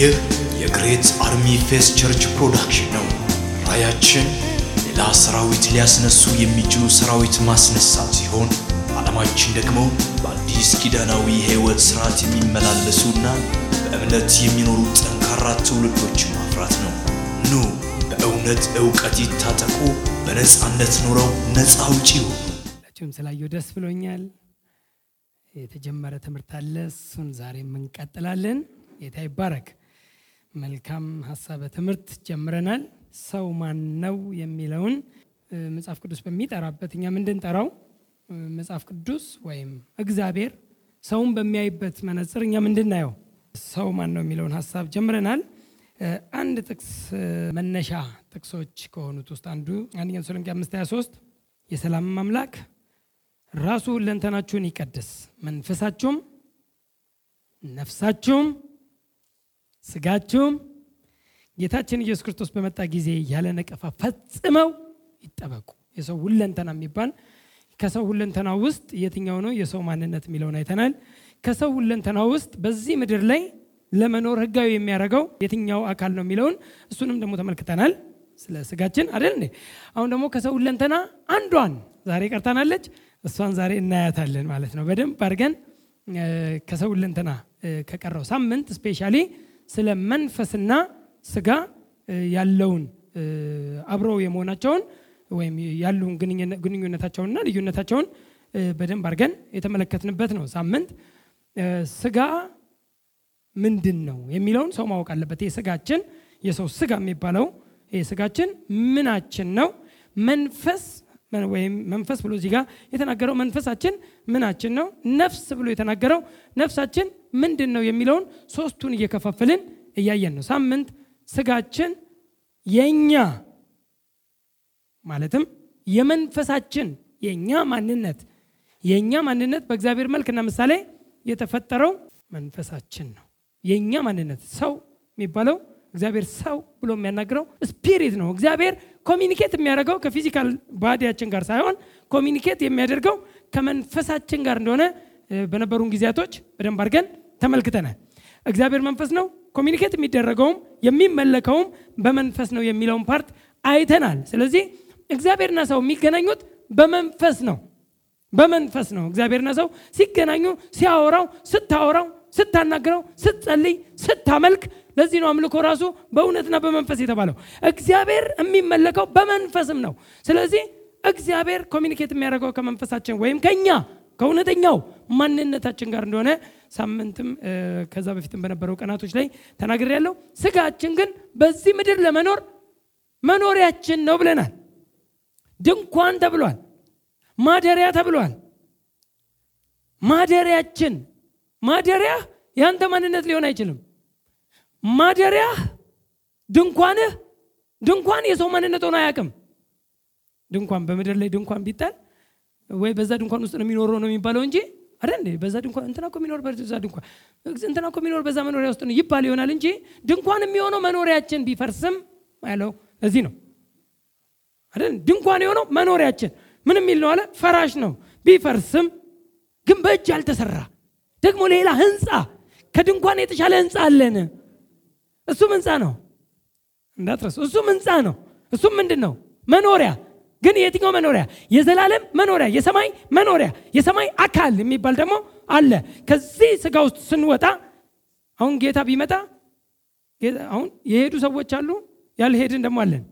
ይህ የ Great Army Faith Church production ነው። ራያችን ሌላ ሰራዊት ሊያስነሱ የሚችሉ ሰራዊት ማስነሳት ሲሆን ዓላማችን ደግሞ በአዲስ ኪዳናዊ የሕይወት ሥርዓት የሚመላለሱና በእምነት የሚኖሩ ጠንካራ ትውልዶች ማፍራት ነው። ኑ በእውነት ዕውቀት ይታጠቁ፣ በነፃነት ኑረው ነፃ አውጪ ሁላችሁም ስላየሁ ደስ ብሎኛል። የተጀመረ ትምህርት አለ፣ እሱን ዛሬም እንቀጥላለን። ጌታ ይባረክ። መልካም ሀሳበ ትምህርት ጀምረናል። ሰው ማን ነው የሚለውን መጽሐፍ ቅዱስ በሚጠራበት እኛ ምንድንጠራው እ፣ መጽሐፍ ቅዱስ ወይም እግዚአብሔር ሰውን በሚያይበት መነጽር እኛ ምንድናየው ሰው ማን ነው የሚለውን ሀሳብ ጀምረናል። አንድ ጥቅስ መነሻ ጥቅሶች ከሆኑት ውስጥ አንዱ አንደኛ ተሰሎንቄ አምስት 23 የሰላም አምላክ ራሱ ሁለንተናችሁን ይቀድስ፣ መንፈሳችሁም ነፍሳችሁም ስጋችሁም ጌታችን ኢየሱስ ክርስቶስ በመጣ ጊዜ ያለ ነቀፋ ፈጽመው ይጠበቁ። የሰው ሁለንተና የሚባል ከሰው ሁለንተና ውስጥ የትኛው ነው የሰው ማንነት የሚለውን አይተናል። ከሰው ሁለንተና ውስጥ በዚህ ምድር ላይ ለመኖር ህጋዊ የሚያደርገው የትኛው አካል ነው የሚለውን እሱንም ደግሞ ተመልክተናል። ስለ ስጋችን አይደል እንዴ? አሁን ደግሞ ከሰው ሁለንተና አንዷን ዛሬ ቀርታናለች። እሷን ዛሬ እናያታለን ማለት ነው። በደንብ አድርገን ከሰው ሁለንተና ከቀረው ሳምንት ስፔሻሊ ስለ መንፈስና ስጋ ያለውን አብረው የመሆናቸውን ወይም ያሉን ግንኙነ- ግንኙነታቸውንና ልዩነታቸውን በደንብ አድርገን የተመለከትንበት ነው ሳምንት ስጋ ምንድን ነው የሚለውን ሰው ማወቅ አለበት። ይህ ስጋችን የሰው ስጋ የሚባለው ስጋችን ምናችን ነው? መንፈስ ወይም መንፈስ ብሎ እዚህ ጋር የተናገረው መንፈሳችን ምናችን ነው? ነፍስ ብሎ የተናገረው ነፍሳችን ምንድን ነው የሚለውን ሶስቱን እየከፋፈልን እያየን ነው። ሳምንት ስጋችን የኛ ማለትም የመንፈሳችን የኛ ማንነት የኛ ማንነት በእግዚአብሔር መልክና ምሳሌ የተፈጠረው መንፈሳችን ነው። የኛ ማንነት ሰው የሚባለው እግዚአብሔር ሰው ብሎ የሚያናግረው spirit ነው። እግዚአብሔር communicate የሚያደርገው ከ physical body ያችን ጋር ሳይሆን communicate የሚያደርገው ከመንፈሳችን ጋር እንደሆነ በነበሩን ጊዜያቶች በደንብ አድርገን ተመልክተናል። እግዚአብሔር መንፈስ ነው። communicate የሚደረገውም የሚመለከውም በመንፈስ ነው የሚለውን part አይተናል። ስለዚህ እግዚአብሔርና ሰው የሚገናኙት በመንፈስ ነው። በመንፈስ ነው። እግዚአብሔርና ሰው ሲገናኙ ሲያወራው፣ ስታወራው፣ ስታናግረው፣ ስትጸልይ፣ ስታመልክ ለዚህ ነው አምልኮ ራሱ በእውነትና በመንፈስ የተባለው። እግዚአብሔር የሚመለከው በመንፈስም ነው። ስለዚህ እግዚአብሔር ኮሚኒኬት የሚያደርገው ከመንፈሳችን ወይም ከኛ ከእውነተኛው ማንነታችን ጋር እንደሆነ ሳምንትም ከዛ በፊትም በነበረው ቀናቶች ላይ ተናግሬያለሁ። ስጋችን ግን በዚህ ምድር ለመኖር መኖሪያችን ነው ብለናል። ድንኳን ተብሏል። ማደሪያ ተብሏል። ማደሪያችን ማደሪያ የአንተ ማንነት ሊሆን አይችልም። ማደሪያህ ድንኳንህ ድንኳን የሰው ማንነት ሆኖ አያውቅም። ድንኳን በምድር ላይ ድንኳን ቢጣል ወይ በዛ ድንኳን ውስጥ ነው የሚኖረው ነው የሚባለው እንጂ አይደል እንዴ? በዛ ድንኳን እንትና እኮ የሚኖር በዛ ድንኳን እንትና እኮ የሚኖር በዛ መኖሪያ ውስጥ ነው ይባል ይሆናል እንጂ ድንኳን የሚሆነው መኖሪያችን ቢፈርስም ያለው እዚህ ነው አይደል? ድንኳን የሆነው መኖሪያችን ምን የሚል ነው አለ? ፈራሽ ነው ቢፈርስም ግን በእጅ ያልተሰራ ደግሞ ሌላ ህንፃ ከድንኳን የተሻለ ህንፃ አለን። እሱም ህንፃ ነው እንዳትረሱ። እሱም ህንፃ ነው። እሱም ምንድን ነው? መኖሪያ። ግን የትኛው መኖሪያ? የዘላለም መኖሪያ፣ የሰማይ መኖሪያ፣ የሰማይ አካል የሚባል ደግሞ አለ። ከዚህ ስጋ ውስጥ ስንወጣ አሁን ጌታ ቢመጣ አሁን የሄዱ ሰዎች አሉ፣ ያልሄድን ደግሞ አለን።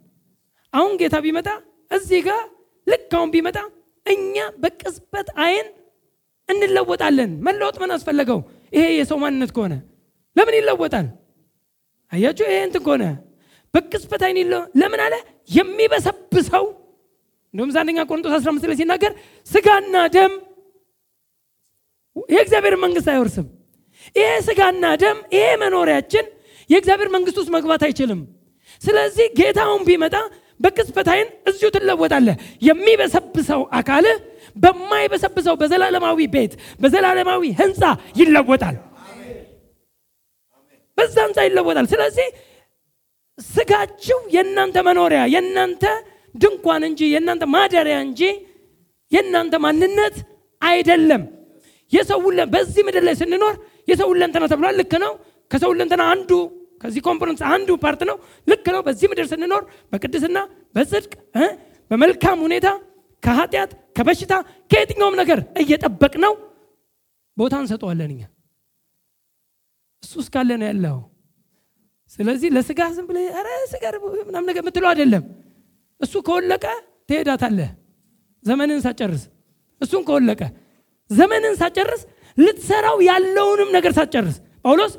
አሁን ጌታ ቢመጣ እዚህ ጋር ልክ አሁን ቢመጣ እኛ በቅጽበት አይን እንለወጣለን። መለወጥ ምን አስፈለገው? ይሄ የሰው ማንነት ከሆነ ለምን ይለወጣል? አያችሁ፣ ይሄ እንትን ከሆነ በቅጽበት አይን ለምን አለ የሚበሰብሰው እንደውም አንደኛ ቆሮንቶስ 15 ላይ ሲናገር ስጋና ደም የእግዚአብሔር መንግስት አይወርስም። ይሄ ስጋና ደም ይሄ መኖሪያችን የእግዚአብሔር መንግስት ውስጥ መግባት አይችልም። ስለዚህ ጌታውን ቢመጣ በቅጽበት አይን እዚሁ ትለወጣለህ። የሚበሰብሰው አካልህ በማይበሰብሰው በዘላለማዊ ቤት በዘላለማዊ ህንፃ ይለወጣል። በዛ ህንፃ ይለወጣል። ስለዚህ ስጋችሁ የእናንተ መኖሪያ የእናንተ ድንኳን እንጂ የእናንተ ማደሪያ እንጂ የእናንተ ማንነት አይደለም። የሰው በዚህ ምድር ላይ ስንኖር የሰው ሁለንተና ተብሏል። ልክ ነው። ከሰው ሁለንተና አንዱ ከዚህ component አንዱ part ነው። ልክ ነው። በዚህ ምድር ስንኖር በቅድስና በጽድቅ በመልካም ሁኔታ ከኃጢአት ከበሽታ ከየትኛውም ነገር እየጠበቅ ነው ቦታ እንሰጠዋለን እኛ እሱ እስካለ ነው ያለው። ስለዚህ ለስጋ ዝም ብለህ ኧረ ስጋ ምናምን ነገር የምትለው አይደለም። እሱ ከወለቀ ትሄዳታለህ። ዘመንን ሳጨርስ እሱን ከወለቀ ዘመንን ሳጨርስ ልትሰራው ያለውንም ነገር ሳጨርስ ጳውሎስ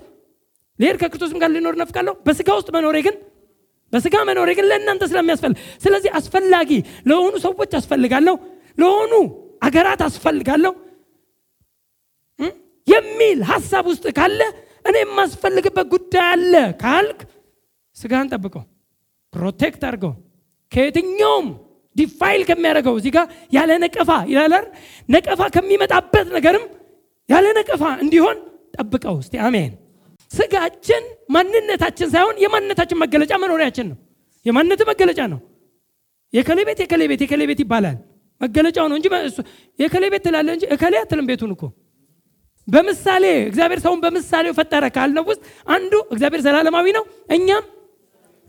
ልሄድ ከክርስቶስም ጋር ልኖር ነፍቃለሁ በስጋ ውስጥ መኖሬ ግን በስጋ መኖሬ ግን ለእናንተ ስለሚያስፈልግ። ስለዚህ አስፈላጊ ለሆኑ ሰዎች አስፈልጋለሁ ለሆኑ አገራት አስፈልጋለሁ። የሚል ሀሳብ ውስጥ ካለ እኔ የማስፈልግበት ጉዳይ አለ ካልክ ስጋህን ጠብቀው protect አድርገው። ከየትኛውም defile ከሚያደርገው እዚህ ጋር ያለ ነቀፋ ይላል ነቀፋ ከሚመጣበት ነገርም ያለ ነቀፋ እንዲሆን ጠብቀው። እስቲ አሜን። ስጋችን ማንነታችን ሳይሆን የማንነታችን መገለጫ መኖሪያችን ነው። የማንነት መገለጫ ነው። የከሌ ቤት የከሌ ቤት የከሌ ቤት ይባላል። መገለጫው ነው እንጂ የከሌ ቤት ትላለ እንጂ እከሌ አትልም ቤቱን እኮ በምሳሌ እግዚአብሔር ሰውን በምሳሌው ፈጠረ ካልነው ውስጥ አንዱ እግዚአብሔር ዘላለማዊ ነው እኛም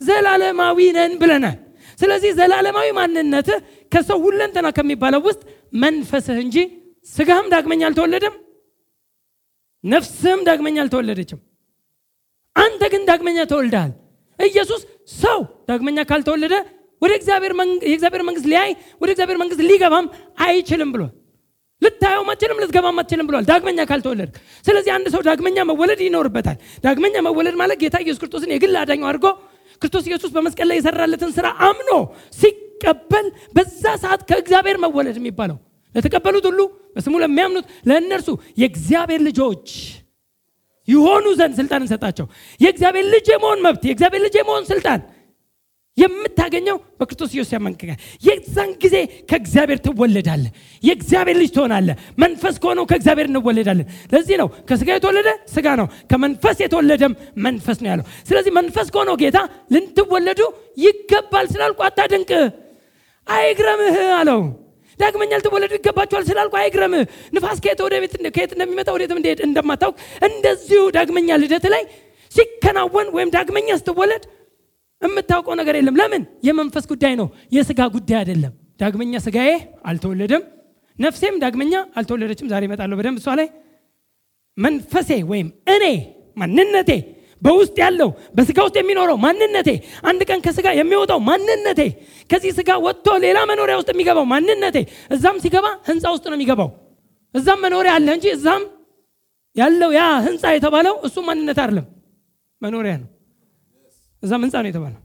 ዘላለማዊ ነን ብለናል። ስለዚህ ዘላለማዊ ማንነትህ ከሰው ሁለንተና ከሚባለው ውስጥ መንፈስህ እንጂ ስጋህም ዳግመኛ አልተወለደም ነፍስህም ዳግመኛ አልተወለደችም። አንተ ግን ዳግመኛ ተወልደሃል። ኢየሱስ ሰው ዳግመኛ ካልተወለደ ወደ የእግዚአብሔር መንግስት ሊያይ ወደ እግዚአብሔር መንግስት ሊገባም አይችልም ብሏል ልታየው አትችልም ልትገባም አትችልም ብሏል። ዳግመኛ ካልተወለድ ስለዚህ አንድ ሰው ዳግመኛ መወለድ ይኖርበታል። ዳግመኛ መወለድ ማለት ጌታ ኢየሱስ ክርስቶስን የግል አዳኙ አድርጎ ክርስቶስ ኢየሱስ በመስቀል ላይ የሰራለትን ስራ አምኖ ሲቀበል በዛ ሰዓት ከእግዚአብሔር መወለድ የሚባለው ለተቀበሉት ሁሉ በስሙ ለሚያምኑት ለእነርሱ የእግዚአብሔር ልጆች ይሆኑ ዘንድ ስልጣን እንሰጣቸው። የእግዚአብሔር ልጅ የመሆን መብት የእግዚአብሔር ልጅ የመሆን ስልጣን የምታገኘው በክርስቶስ ኢየሱስ ያመንከኛል የዛን ጊዜ ከእግዚአብሔር ትወለዳለ የእግዚአብሔር ልጅ ትሆናለ መንፈስ ከሆነው ከእግዚአብሔር እንወለዳለን። ለዚህ ነው ከስጋ የተወለደ ስጋ ነው ከመንፈስ የተወለደም መንፈስ ነው ያለው። ስለዚህ መንፈስ ከሆነው ጌታ ልንትወለዱ ይገባል ስላልኩ አታድንቅ። አይግረምህ አለው። ዳግመኛ ልትወለዱ ይገባቸዋል ስላልኩ አይግረምህ። ንፋስ ከየት ወደ ቤት ከየት እንደሚመጣ ወዴትም እንደማታውቅ እንደዚሁ ዳግመኛ ልደት ላይ ሲከናወን ወይም ዳግመኛ ስትወለድ የምታውቀው ነገር የለም። ለምን? የመንፈስ ጉዳይ ነው። የስጋ ጉዳይ አይደለም። ዳግመኛ ስጋዬ አልተወለደም። ነፍሴም ዳግመኛ አልተወለደችም። ዛሬ እመጣለሁ በደንብ እሷ ላይ። መንፈሴ ወይም እኔ ማንነቴ በውስጥ ያለው በስጋ ውስጥ የሚኖረው ማንነቴ አንድ ቀን ከስጋ የሚወጣው ማንነቴ ከዚህ ስጋ ወጥቶ ሌላ መኖሪያ ውስጥ የሚገባው ማንነቴ እዛም ሲገባ ህንፃ ውስጥ ነው የሚገባው። እዛም መኖሪያ አለ እንጂ እዛም ያለው ያ ህንፃ የተባለው እሱ ማንነት አይደለም። መኖሪያ ነው እዛም ህንፃ ነው የተባለው?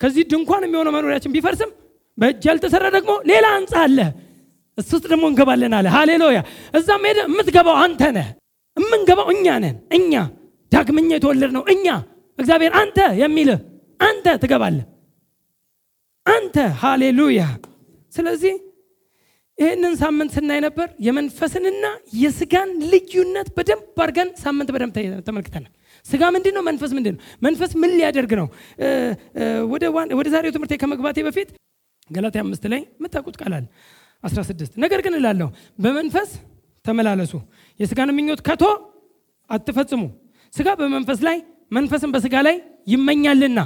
ከዚህ ድንኳን የሚሆነው መኖሪያችን ቢፈርስም በእጅ ያልተሰራ ደግሞ ሌላ ህንፃ አለ። እሱ ውስጥ ደግሞ እንገባለን አለ። ሃሌሉያ! እዛም ሄደ የምትገባው አንተ ነህ። የምንገባው እኛ ነን። እኛ ዳግመኛ የተወለድ ነው እኛ። እግዚአብሔር አንተ የሚልህ አንተ ትገባለህ። አንተ! ሃሌሉያ! ስለዚህ ይህንን ሳምንት ስናይ ነበር የመንፈስንና የስጋን ልዩነት በደንብ አድርገን ሳምንት በደንብ ተመልክተናል ስጋ ምንድን ነው መንፈስ ምንድን ነው መንፈስ ምን ሊያደርግ ነው? ወደ ዛሬው ትምህርት ከመግባቴ በፊት ገላትያ አምስት ላይ የምታውቁት ቃል አለ። 16 ነገር ግን እላለሁ በመንፈስ ተመላለሱ። የስጋን ምኞት ከቶ አትፈጽሙ። ስጋ በመንፈስ ላይ መንፈስን በስጋ ላይ ይመኛልና።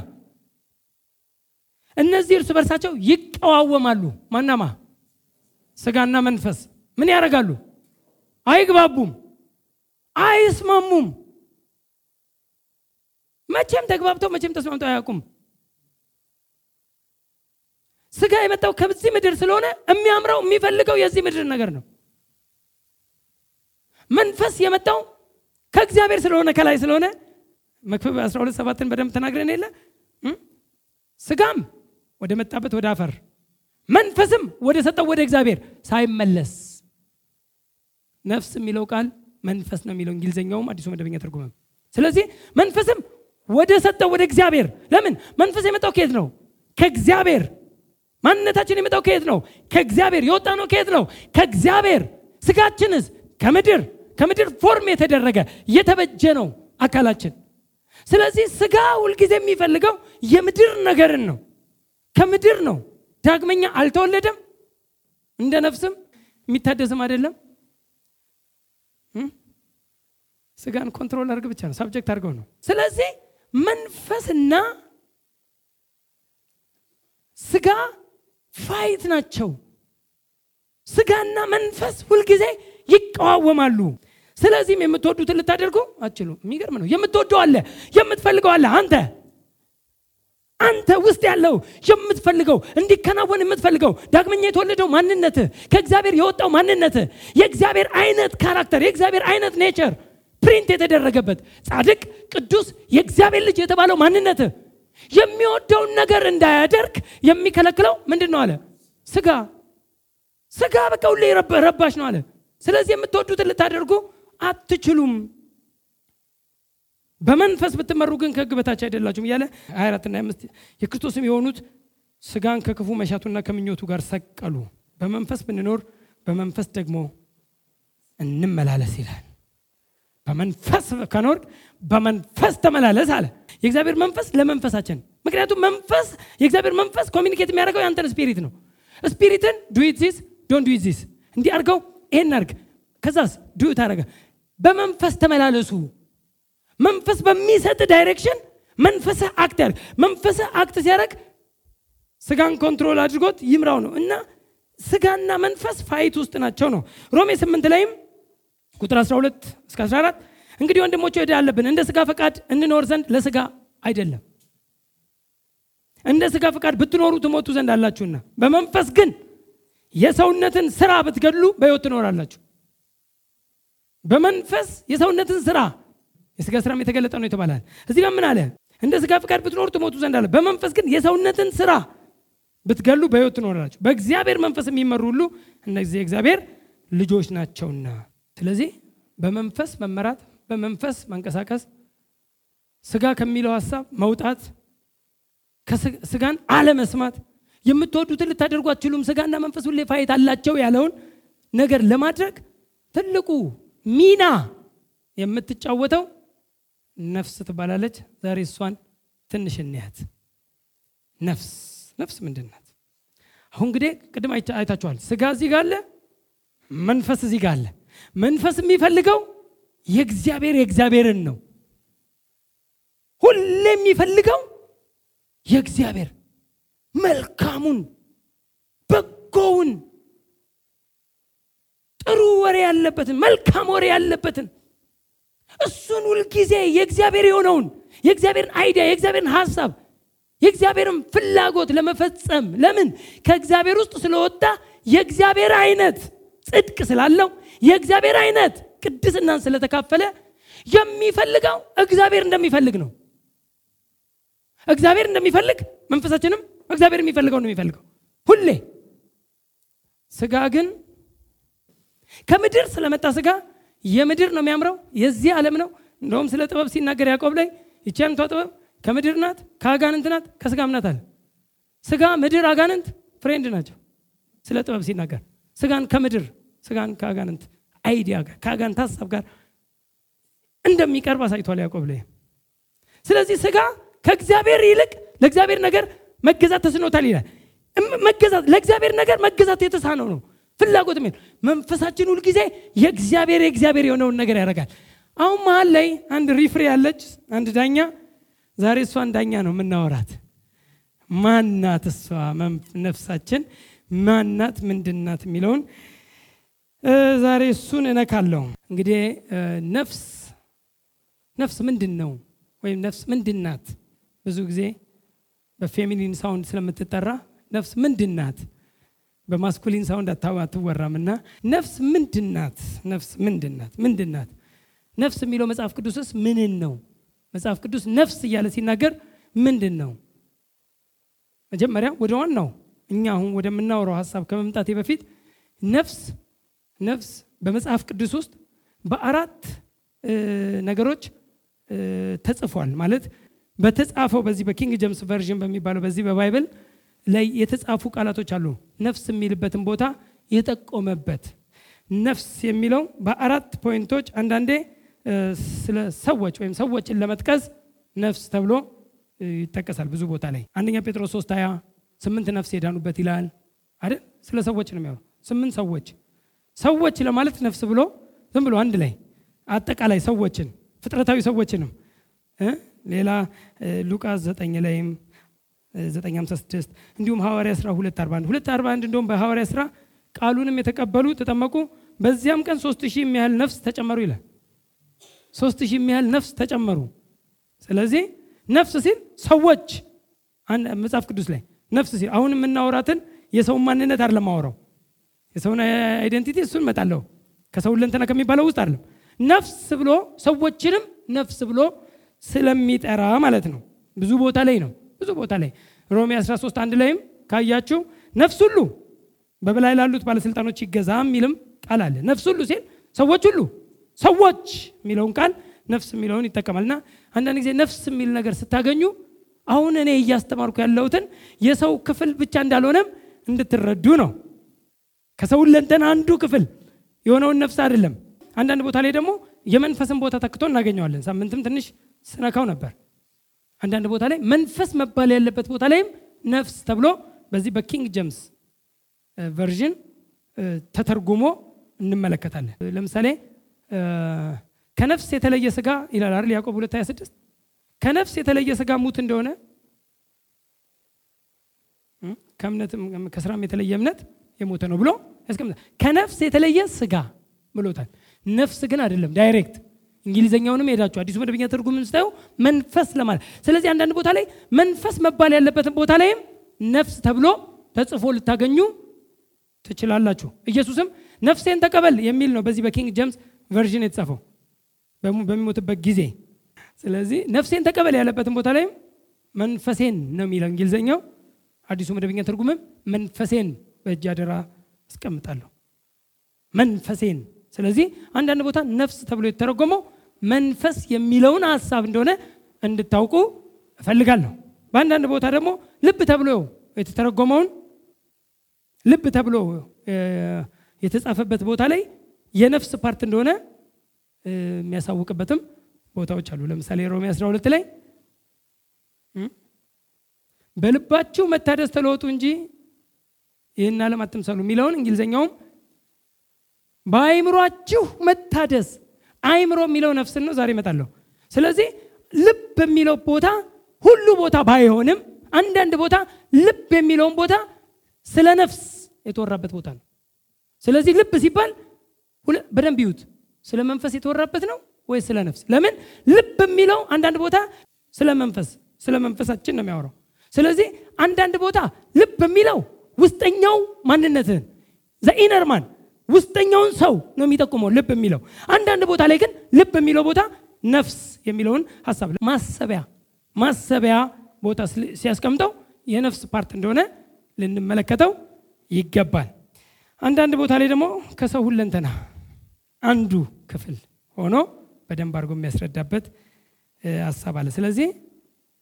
እነዚህ እርስ በርሳቸው ይቀዋወማሉ። ማናማ? ስጋና መንፈስ። ምን ያደርጋሉ? አይግባቡም አይስማሙም መቼም ተግባብተው መቼም ተስማምተው አያውቁም። ስጋ የመጣው ከዚህ ምድር ስለሆነ የሚያምረው የሚፈልገው የዚህ ምድር ነገር ነው። መንፈስ የመጣው ከእግዚአብሔር ስለሆነ ከላይ ስለሆነ መክብብ 12 ሰባትን በደንብ ተናግረን የለ? ስጋም ወደ መጣበት ወደ አፈር መንፈስም ወደ ሰጠው ወደ እግዚአብሔር ሳይመለስ። ነፍስ የሚለው ቃል መንፈስ ነው የሚለው እንግሊዝኛውም አዲሱ መደበኛ ትርጉምም። ስለዚህ መንፈስም ወደ ሰጠው ወደ እግዚአብሔር። ለምን? መንፈስ የመጣው ከየት ነው? ከእግዚአብሔር። ማንነታችን የመጣው ከየት ነው? ከእግዚአብሔር። የወጣ ነው ከየት ነው? ከእግዚአብሔር። ስጋችንስ? ከምድር። ከምድር form የተደረገ የተበጀ ነው አካላችን። ስለዚህ ስጋ ሁልጊዜ የሚፈልገው የምድር ነገርን ነው። ከምድር ነው። ዳግመኛ አልተወለደም። እንደ ነፍስም የሚታደስም አይደለም። ስጋን control አድርግ ብቻ ነው። subject አድርገው ነው። ስለዚህ መንፈስና ስጋ fight ናቸው። ስጋና መንፈስ ሁልጊዜ ይቀዋወማሉ። ስለዚህም የምትወዱትን ልታደርጉ አትችሉ። የሚገርም ነው። የምትወደው አለ፣ የምትፈልገው አለ። አንተ አንተ ውስጥ ያለው የምትፈልገው እንዲከናወን የምትፈልገው ዳግመኛ የተወለደው ማንነት ከእግዚአብሔር የወጣው ማንነት የእግዚአብሔር አይነት character የእግዚአብሔር አይነት nature print የተደረገበት ጻድቅ፣ ቅዱስ የእግዚአብሔር ልጅ የተባለው ማንነት የሚወደውን ነገር እንዳያደርግ የሚከለክለው ምንድን ነው አለ? ስጋ ስጋ በቃ ሁሌ ረባሽ ነው አለ። ስለዚህ የምትወዱትን ልታደርጉ አትችሉም። በመንፈስ ብትመሩ ግን ከሕግ በታች አይደላችሁም እያለ 24ና 25 የክርስቶስም የሆኑት ስጋን ከክፉ መሻቱና ከምኞቱ ጋር ሰቀሉ። በመንፈስ ብንኖር በመንፈስ ደግሞ እንመላለስ ይላል። በመንፈስ ከኖር በመንፈስ ተመላለስ አለ። የእግዚአብሔር መንፈስ ለመንፈሳችን ምክንያቱም መንፈስ የእግዚአብሔር መንፈስ communicate የሚያደርገው ያንተን spirit ነው። spirit ን do it don't do it እንዲህ አድርገው ይሄን አድርግ ከዛስ do it አደረገ። በመንፈስ ተመላለሱ። መንፈስ በሚሰጥ direction መንፈስ act ያደርግ። መንፈስ act ሲያደርግ ስጋን control አድርጎት ይምራው ነው እና ስጋና መንፈስ fight ውስጥ ናቸው ነው። ሮሜ ስምንት ላይም ቁጥር 12 እስከ 14 እንግዲህ ወንድሞች ዕዳ አለብን እንደ ስጋ ፈቃድ እንኖር ዘንድ ለስጋ አይደለም እንደ ስጋ ፈቃድ ብትኖሩ ትሞቱ ዘንድ አላችሁና በመንፈስ ግን የሰውነትን ስራ ብትገድሉ በሕይወት ትኖራላችሁ። በመንፈስ የሰውነትን ስራ የስጋ ስራም የተገለጠ ነው የተባላል። እዚህ ጋር ምን አለ? እንደ ስጋ ፈቃድ ብትኖሩ ትሞቱ ዘንድ አለ። በመንፈስ ግን የሰውነትን ስራ ብትገሉ በሕይወት ትኖራላችሁ። በእግዚአብሔር መንፈስ የሚመሩ ሁሉ እነዚህ የእግዚአብሔር ልጆች ናቸውና። ስለዚህ በመንፈስ መመራት፣ በመንፈስ መንቀሳቀስ፣ ስጋ ከሚለው ሀሳብ መውጣት፣ ስጋን አለመስማት፣ የምትወዱትን ልታደርጉ አትችሉም፣ ስጋና መንፈስ ሁሌ fight አላቸው ያለውን ነገር ለማድረግ ትልቁ ሚና የምትጫወተው ነፍስ ትባላለች። ዛሬ እሷን ትንሽ እንያት። ነፍስ ነፍስ ምንድን? አሁን እንግዲህ ቅድም አይታችኋል። ስጋ እዚህ ጋር አለ፣ መንፈስ እዚህ ጋር መንፈስ የሚፈልገው የእግዚአብሔር የእግዚአብሔርን ነው። ሁሌ የሚፈልገው የእግዚአብሔር መልካሙን፣ በጎውን፣ ጥሩ ወሬ ያለበትን መልካም ወሬ ያለበትን እሱን ሁልጊዜ የእግዚአብሔር የሆነውን የእግዚአብሔርን አይዲያ የእግዚአብሔርን ሀሳብ የእግዚአብሔርን ፍላጎት ለመፈጸም ለምን ከእግዚአብሔር ውስጥ ስለወጣ የእግዚአብሔር አይነት ጽድቅ ስላለው የእግዚአብሔር አይነት ቅድስናን ስለተካፈለ የሚፈልገው እግዚአብሔር እንደሚፈልግ ነው። እግዚአብሔር እንደሚፈልግ መንፈሳችንም እግዚአብሔር የሚፈልገው ነው ሁሌ። ስጋ ግን ከምድር ስለመጣ ስጋ የምድር ነው የሚያምረው፣ የዚህ ዓለም ነው። እንደውም ስለ ጥበብ ሲናገር ያዕቆብ ላይ ይቺ አይነቷ ጥበብ ከምድር ናት፣ ከአጋንንት ናት፣ ከስጋም ናት አለ። ስጋ፣ ምድር፣ አጋንንት friend ናቸው። ስለ ጥበብ ሲናገር ስጋን ከምድር ስጋን ከአጋንንት idea ጋር ከአጋንንት ሀሳብ ጋር እንደሚቀርብ አሳይቷል ያዕቆብ ላይ። ስለዚህ ስጋ ከእግዚአብሔር ይልቅ ለእግዚአብሔር ነገር መገዛት ተስኖታል ይላል። መገዛት ለእግዚአብሔር ነገር መገዛት የተሳነው ነው ፍላጎት ምን መንፈሳችን ሁልጊዜ የእግዚአብሔር የእግዚአብሔር የሆነውን ነገር ያደርጋል። አሁን መሀል ላይ አንድ ሪፍሬ ያለች አንድ ዳኛ፣ ዛሬ እሷን ዳኛ ነው የምናወራት። ማናት እሷ ነፍሳችን ማናት ምንድናት የሚለውን ዛሬ እሱን እነካለሁ። እንግዲህ ነፍስ ነፍስ ምንድን ነው ወይም ነፍስ ምንድናት? ብዙ ጊዜ በ feminine sound ስለምትጠራ ነፍስ ምንድናት በ masculine sound አትወራም እና ነፍስ ምንድናት? ነፍስ ምንድናት? ምንድናት? ነፍስ የሚለው መጽሐፍ ቅዱስስ ምንን ነው? መጽሐፍ ቅዱስ ነፍስ እያለ ሲናገር ምንድን ነው? መጀመሪያ ወደ ዋናው እኛ አሁን ወደምናወራው ሀሳብ ከመምጣቴ በፊት ነፍስ ነፍስ በመጽሐፍ ቅዱስ ውስጥ በአራት ነገሮች ተጽፏል። ማለት በተጻፈው በዚህ በ King James Version በሚባለው በዚህ በ Bible ላይ የተጻፉ ቃላቶች አሉ። ነፍስ የሚልበትን ቦታ የጠቆመበት ነፍስ የሚለው በአራት point ኦች አንዳንዴ ስለ ሰዎች ወይም ሰዎችን ለመጥቀስ ነፍስ ተብሎ ይጠቀሳል ብዙ ቦታ ላይ አንደኛ ጴጥሮስ 3 ሀያ ስምንት ነፍስ የዳኑበት ይላል አይደል? ስለ ሰዎች ነው የሚያወራው። ስምንት ሰዎች ሰዎች ለማለት ነፍስ ብሎ ዝም ብሎ አንድ ላይ አጠቃላይ ሰዎችን ፍጥረታዊ ሰዎችንም ሌላ ሉቃስ 9 ላይም 956 እንዲሁም ሐዋርያ ሥራ 241 241 እንደውም በሐዋርያ ሥራ ቃሉንም የተቀበሉ ተጠመቁ፣ በዚያም ቀን ሶስት ሺህ የሚያህል ነፍስ ተጨመሩ ይላል። ሶስት ሺህ የሚያህል ነፍስ ተጨመሩ። ስለዚህ ነፍስ ሲል ሰዎች መጽሐፍ ቅዱስ ላይ ነፍስ ሲል አሁን የምናወራትን የሰውን ማንነት አይደለም ማወራው የሰውን አይደንቲቲ እሱን እመጣለሁ ከሰው ለንተና ከሚባለው ውስጥ አይደለም። ነፍስ ብሎ ሰዎችንም ነፍስ ብሎ ስለሚጠራ ማለት ነው። ብዙ ቦታ ላይ ነው። ብዙ ቦታ ላይ ሮሜ 13 አንድ ላይም ካያችሁ ነፍስ ሁሉ በበላይ ላሉት ባለስልጣኖች ይገዛ የሚልም ቃል አለ። ነፍስ ሁሉ ሲል ሰዎች ሁሉ ሰዎች የሚለውን ቃል ነፍስ የሚለውን ይጠቀማል። እና አንዳንድ ጊዜ ነፍስ የሚል ነገር ስታገኙ አሁን እኔ እያስተማርኩ ያለሁትን የሰው ክፍል ብቻ እንዳልሆነም እንድትረዱ ነው። ከሰው ለንተን አንዱ ክፍል የሆነውን ነፍስ አይደለም። አንዳንድ ቦታ ላይ ደግሞ የመንፈስን ቦታ ተክቶ እናገኘዋለን። ሳምንትም ትንሽ ስነካው ነበር። አንዳንድ ቦታ ላይ መንፈስ መባል ያለበት ቦታ ላይም ነፍስ ተብሎ በዚህ በ King James Version ተተርጉሞ እንመለከታለን። ለምሳሌ ከነፍስ የተለየ ስጋ ይላል አይደል ያዕቆብ 226 ከነፍስ የተለየ ስጋ ሙት እንደሆነ ከእምነትም ከስራም የተለየ እምነት የሞተ ነው ብሎ ከነፍስ የተለየ ስጋ ብሎታል። ነፍስ ግን አይደለም direct እንግሊዘኛውንም ሄዳችሁ አዲሱ መደበኛ ትርጉም ስታዩ መንፈስ ለማለት ስለዚህ አንዳንድ ቦታ ላይ መንፈስ መባል ያለበትን ቦታ ላይም ነፍስ ተብሎ ተጽፎ ልታገኙ ትችላላችሁ። ኢየሱስም ነፍሴን ተቀበል የሚል ነው በዚህ በ King James Version የተጻፈው በሚሞትበት ጊዜ። ስለዚህ ነፍሴን ተቀበል ያለበትን ቦታ ላይም መንፈሴን ነው የሚለው እንግሊዘኛው። አዲሱ መደበኛ ትርጉምም መንፈሴን በእጅ አደራ አስቀምጣለሁ መንፈሴን። ስለዚህ አንዳንድ ቦታ ነፍስ ተብሎ የተተረጎመው መንፈስ የሚለውን ሀሳብ እንደሆነ እንድታውቁ እፈልጋለሁ። በአንዳንድ ቦታ ደግሞ ልብ ተብሎ የተተረጎመውን ልብ ተብሎ የተጻፈበት ቦታ ላይ የነፍስ part እንደሆነ የሚያሳውቅበትም ቦታዎች አሉ። ለምሳሌ ሮሜ 12 ላይ በልባችሁ መታደስ ተለወጡ እንጂ ይህን ዓለም አትምሰሉ የሚለውን እንግሊዝኛውም በአይምሯችሁ መታደስ አይምሮ የሚለው ነፍስን ነው። ዛሬ እመጣለሁ። ስለዚህ ልብ የሚለው ቦታ ሁሉ ቦታ ባይሆንም አንዳንድ ቦታ ልብ የሚለውን ቦታ ስለ ነፍስ የተወራበት ቦታ ነው። ስለዚህ ልብ ሲባል በደንብ ይዩት። ስለ መንፈስ የተወራበት ነው ወይ ስለ ነፍስ? ለምን ልብ የሚለው አንዳንድ ቦታ ስለ መንፈስ ስለ መንፈሳችን ነው የሚያወራው። ስለዚህ አንዳንድ ቦታ ልብ የሚለው ውስጠኛው ማንነትህን the inner man ውስጠኛውን ሰው ነው የሚጠቁመው ልብ የሚለው። አንዳንድ ቦታ ላይ ግን ልብ የሚለው ቦታ ነፍስ የሚለውን ሀሳብ ማሰቢያ ማሰቢያ ቦታ ሲያስቀምጠው የነፍስ part እንደሆነ ልንመለከተው ይገባል። አንዳንድ ቦታ ላይ ደግሞ ከሰው ሁለንተና አንዱ ክፍል ሆኖ በደንብ አድርጎ የሚያስረዳበት ሀሳብ አለ። ስለዚህ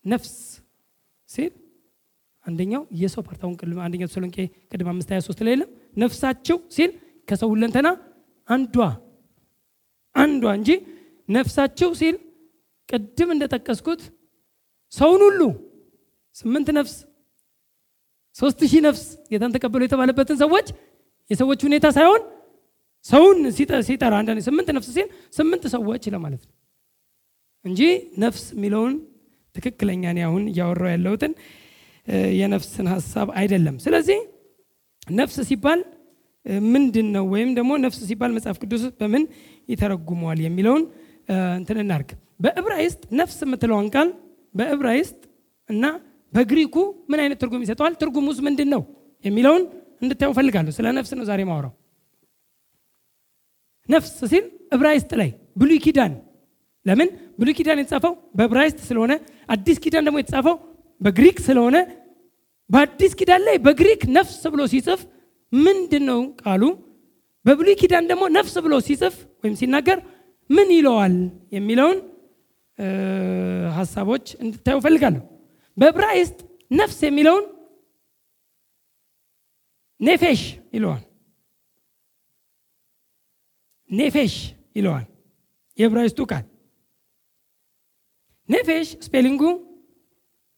ነፍስ ሲል አንደኛው የሰው part አሁን አንደኛው ተሰሎንቄ ቅድም አምስት ሀያ ሶስት ላይ የለም ነፍሳቸው ሲል ከሰው ሁለንተና አንዷ አንዷ እንጂ ነፍሳቸው ሲል ቅድም እንደጠቀስኩት ሰውን ሁሉ ስምንት ነፍስ ሶስት ሺህ ነፍስ ጌታን ተቀበሉ የተባለበትን ሰዎች የሰዎች ሁኔታ ሳይሆን ሰውን ሲጠራ አንዳንድ ስምንት ነፍስ ሲል ስምንት ሰዎች ለማለት ነው እንጂ ነፍስ የሚለውን ትክክለኛ አሁን እያወራው ያለሁትን የነፍስን ሀሳብ አይደለም። ስለዚህ ነፍስ ሲባል ምንድን ነው ወይም ደግሞ ነፍስ ሲባል መጽሐፍ ቅዱስ በምን ይተረጉመዋል የሚለውን እንትን እናርግ። በዕብራይስጥ ነፍስ የምትለውን ቃል በዕብራይስጥ እና በግሪኩ ምን አይነት ትርጉም ይሰጠዋል? ትርጉሙስ ምንድን ነው የሚለውን እንድታዩ ፈልጋለሁ። ስለ ነፍስ ነው ዛሬ ማውራው። ነፍስ ሲል ዕብራይስጥ ላይ ብሉይ ኪዳን ለምን ብሉይ ኪዳን የተጻፈው በዕብራይስጥ ስለሆነ አዲስ ኪዳን ደግሞ የተጻፈው በግሪክ ስለሆነ በአዲስ ኪዳን ላይ በግሪክ ነፍስ ብሎ ሲጽፍ ምንድን ነው ቃሉ? በብሉይ ኪዳን ደግሞ ነፍስ ብሎ ሲጽፍ ወይም ሲናገር ምን ይለዋል የሚለውን ሀሳቦች እንድታዩ ፈልጋለሁ። በዕብራይስጥ ነፍስ የሚለውን ኔፌሽ ይለዋል። ኔፌሽ ይለዋል። የዕብራይስጡ ቃል ኔፌሽ spelling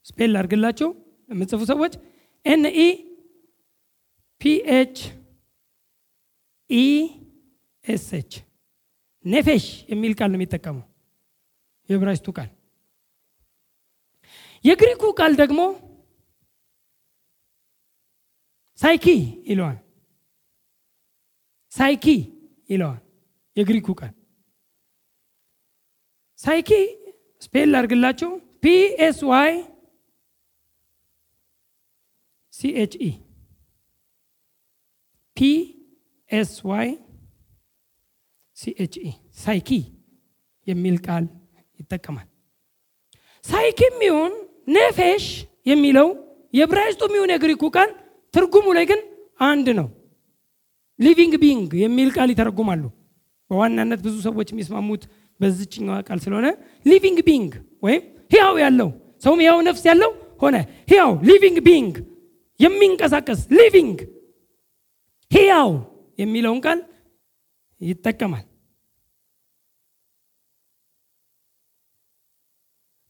ኡ spell ላድርግላቸው የምጽፉ ሰዎች N E P H E S H ኔፌሽ የሚል ቃል ነው የሚጠቀመው የዕብራይስጡ ቃል። የግሪኩ ቃል ደግሞ ሳይኪ ይለዋል። ሳይኪ ይለዋል የግሪኩ ቃል psyche spell ላድርግላችሁ P S Y C H E P S Y C H E psyche የሚል ቃል ይጠቀማል። ሳይኪም ይሁን ኔፌሽ የሚለው የዕብራይስጡም ይሁን የግሪኩ ቃል ትርጉሙ ላይ ግን አንድ ነው። living being የሚል ቃል ይተረጉማሉ። በዋናነት ብዙ ሰዎች የሚስማሙት በዚችኛዋ ቃል ስለሆነ living being ወይም ሕያው ያለው ሰውም ሕያው ነፍስ ያለው ሆነ ሕያው living being የሚንቀሳቀስ living ሕያው የሚለውን ቃል ይጠቀማል።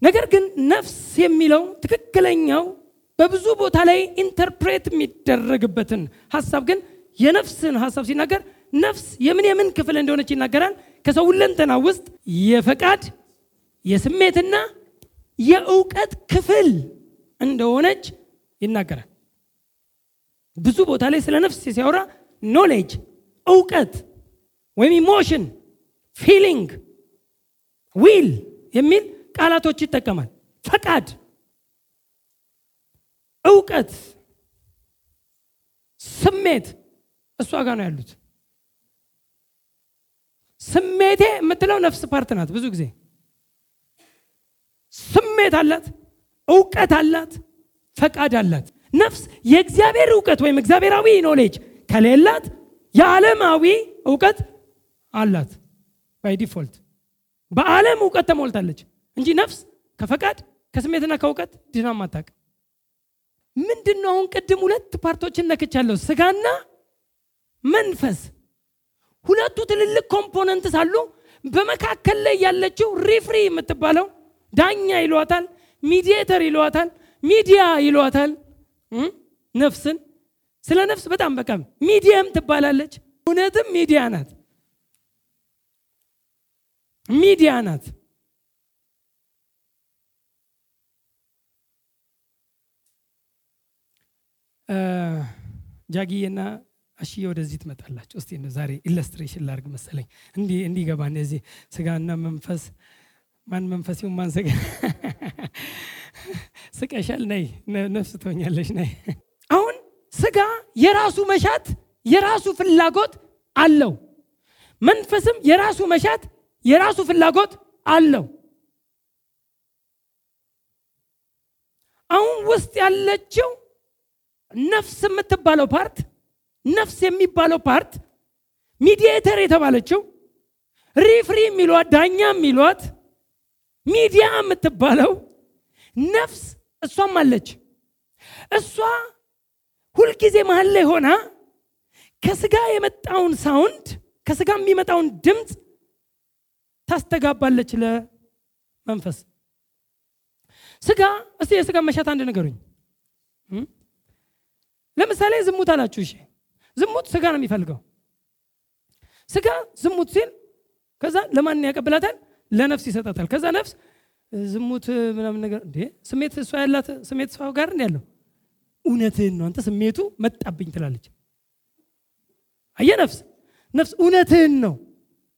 ነገር ግን ነፍስ የሚለው ትክክለኛው በብዙ ቦታ ላይ interpret የሚደረግበትን ሀሳብ ግን የነፍስን ሀሳብ ሲናገር ነፍስ የምን የምን ክፍል እንደሆነች ይናገራል። ከሰው ሁለንተና ውስጥ የፈቃድ የስሜትና የእውቀት ክፍል እንደሆነች ይናገራል። ብዙ ቦታ ላይ ስለ ነፍስ ሲያወራ knowledge እውቀት ወይም emotion፣ feeling፣ will የሚል ቃላቶች ይጠቀማል። ፈቃድ፣ እውቀት፣ ስሜት እሷ ጋር ነው ያሉት። ስሜቴ የምትለው ነፍስ part ናት። ብዙ ጊዜ ስሜት አላት፣ እውቀት አላት፣ ፈቃድ አላት። ነፍስ የእግዚአብሔር እውቀት ወይም እግዚአብሔራዊ knowledge ከሌላት የዓለማዊ እውቀት አላት። by default በዓለም እውቀት ተሞልታለች እንጂ ነፍስ ከፈቃድ ከስሜትና ከእውቀት ድናም አታውቅም። ምንድን ነው አሁን ቅድም ሁለት part ኦችን ነክቻለሁ፣ ስጋና መንፈስ ሁለቱ ትልልቅ components አሉ። በመካከል ላይ ያለችው referee የምትባለው ዳኛ ይሏታል፣ mediator ይሏታል፣ ሚዲያ ይሏታል። ነፍስን ስለ ነፍስ በጣም በቃ medium ትባላለች። እውነትም ሚዲያ ናት፣ ሚዲያ ናት። ጃጊዬና አሽዬ ወደዚህ ትመጣላችሁ። እስቲ ዛሬ illustration ላርግ መሰለኝ እንዲህ እንዲገባ እነዚህ ስጋና መንፈስ ማን መንፈስ ይሁን ማን ስጋ ስቀሻል። ነይ ነፍስ ትሆኛለሽ። ነይ አሁን ስጋ የራሱ መሻት የራሱ ፍላጎት አለው። መንፈስም የራሱ መሻት የራሱ ፍላጎት አለው። አሁን ውስጥ ያለችው ነፍስ የምትባለው part ነፍስ የሚባለው part mediator የተባለችው referee የሚሏት ዳኛ የሚሏት ሚዲያ የምትባለው ነፍስ እሷም አለች። እሷ ሁልጊዜ መሀል ላይ ሆና ከስጋ የመጣውን sound ከስጋ የሚመጣውን ድምፅ ታስተጋባለች ለመንፈስ። ስጋ እስቲ የስጋ መሻት አንድ ነገሩኝ። ለምሳሌ ዝሙት አላችሁ። እሺ ዝሙት ስጋ ነው የሚፈልገው። ስጋ ዝሙት ሲል ከዛ ለማን ያቀብላታል? ለነፍስ ይሰጣታል። ከዛ ነፍስ ዝሙት ምናምን ነገር እንዴ ስሜት እሷ ያላት ስሜት እሷ ጋር እንዲ ያለው እውነትህን ነው አንተ ስሜቱ መጣብኝ ትላለች። አየ ነፍስ ነፍስ እውነትህን ነው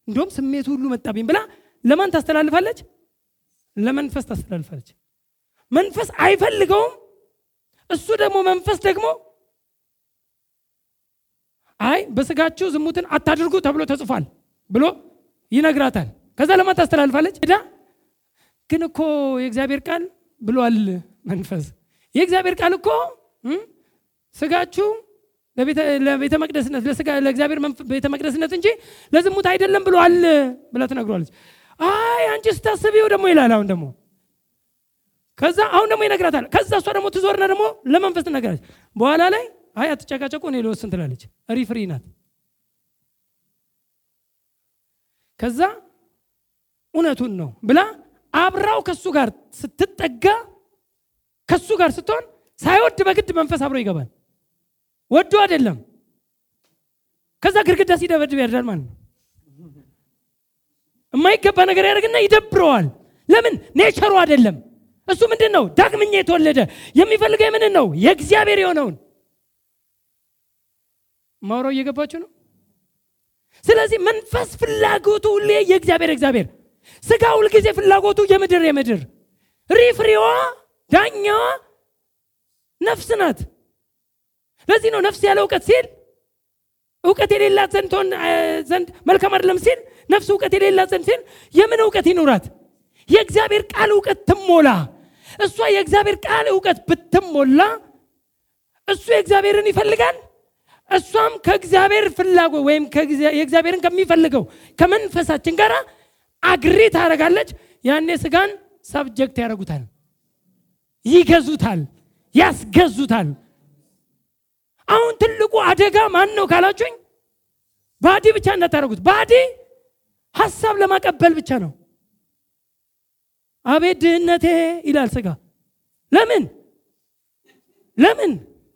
እንዲሁም ስሜቱ ሁሉ መጣብኝ ብላ ለማን ታስተላልፋለች? ለመንፈስ ታስተላልፋለች። መንፈስ አይፈልገውም። እሱ ደግሞ መንፈስ ደግሞ አይ በስጋችሁ ዝሙትን አታድርጉ ተብሎ ተጽፏል ብሎ ይነግራታል። ከዛ ለማን ታስተላልፋለች? እዳ ግን እኮ የእግዚአብሔር ቃል ብሏል መንፈስ። የእግዚአብሔር ቃል እኮ ስጋችሁ ለቤተ መቅደስነት ለእግዚአብሔር ቤተ መቅደስነት እንጂ ለዝሙት አይደለም ብሏል ብላ ትነግሯለች። አይ አንቺ ስታስቢው ደግሞ ይላል። አሁን ደግሞ ከዛ አሁን ደግሞ ይነግራታል። ከዛ እሷ ደግሞ ትዞርና ደግሞ ለመንፈስ ትነግራለች። በኋላ ላይ አይ አትጨቃጨቁ፣ እኔ ልወስን ትላለች። referee ናት። ከዛ እውነቱን ነው ብላ አብራው ከሱ ጋር ስትጠጋ ከሱ ጋር ስትሆን ሳይወድ በግድ መንፈስ አብሮ ይገባል። ወዶ አይደለም። ከዛ ግድግዳ ሲደበድብ ያድራል ማለት ነው። የማይገባ ነገር ያደርግና ይደብረዋል። ለምን ኔቸሩ አይደለም። እሱ ምንድን ነው? ዳግመኛ የተወለደ የሚፈልገው የምንን ነው? የእግዚአብሔር የሆነውን ማውራው እየገባችሁ ነው። ስለዚህ መንፈስ ፍላጎቱ ሁሌ የእግዚአብሔር እግዚአብሔር፣ ስጋ ሁልጊዜ ፍላጎቱ የምድር የምድር ሪፍሪዋ ዳኛዋ ነፍስ ናት። ለዚህ ነው ነፍስ ያለ እውቀት ሲል እውቀት የሌላት ዘንድ መልካም አይደለም ሲል ነፍስ እውቀት የሌላት ዘንድ ሲል የምን እውቀት ይኑራት? የእግዚአብሔር ቃል እውቀት ትሞላ። እሷ የእግዚአብሔር ቃል እውቀት ብትሞላ እሱ የእግዚአብሔርን ይፈልጋል፣ እሷም ከእግዚአብሔር ፍላጎት ወይም የእግዚአብሔርን ከሚፈልገው ከመንፈሳችን ጋር agree ታደርጋለች። ያኔ ስጋን subject ያደርጉታል፣ ይገዙታል፣ ያስገዙታል። አሁን ትልቁ አደጋ ማን ነው ካላችሁኝ፣ body ብቻ እንዳታደርጉት። body ሀሳብ ለማቀበል ብቻ ነው። አቤት ድህነቴ ይላል ስጋ። ለምን ለምን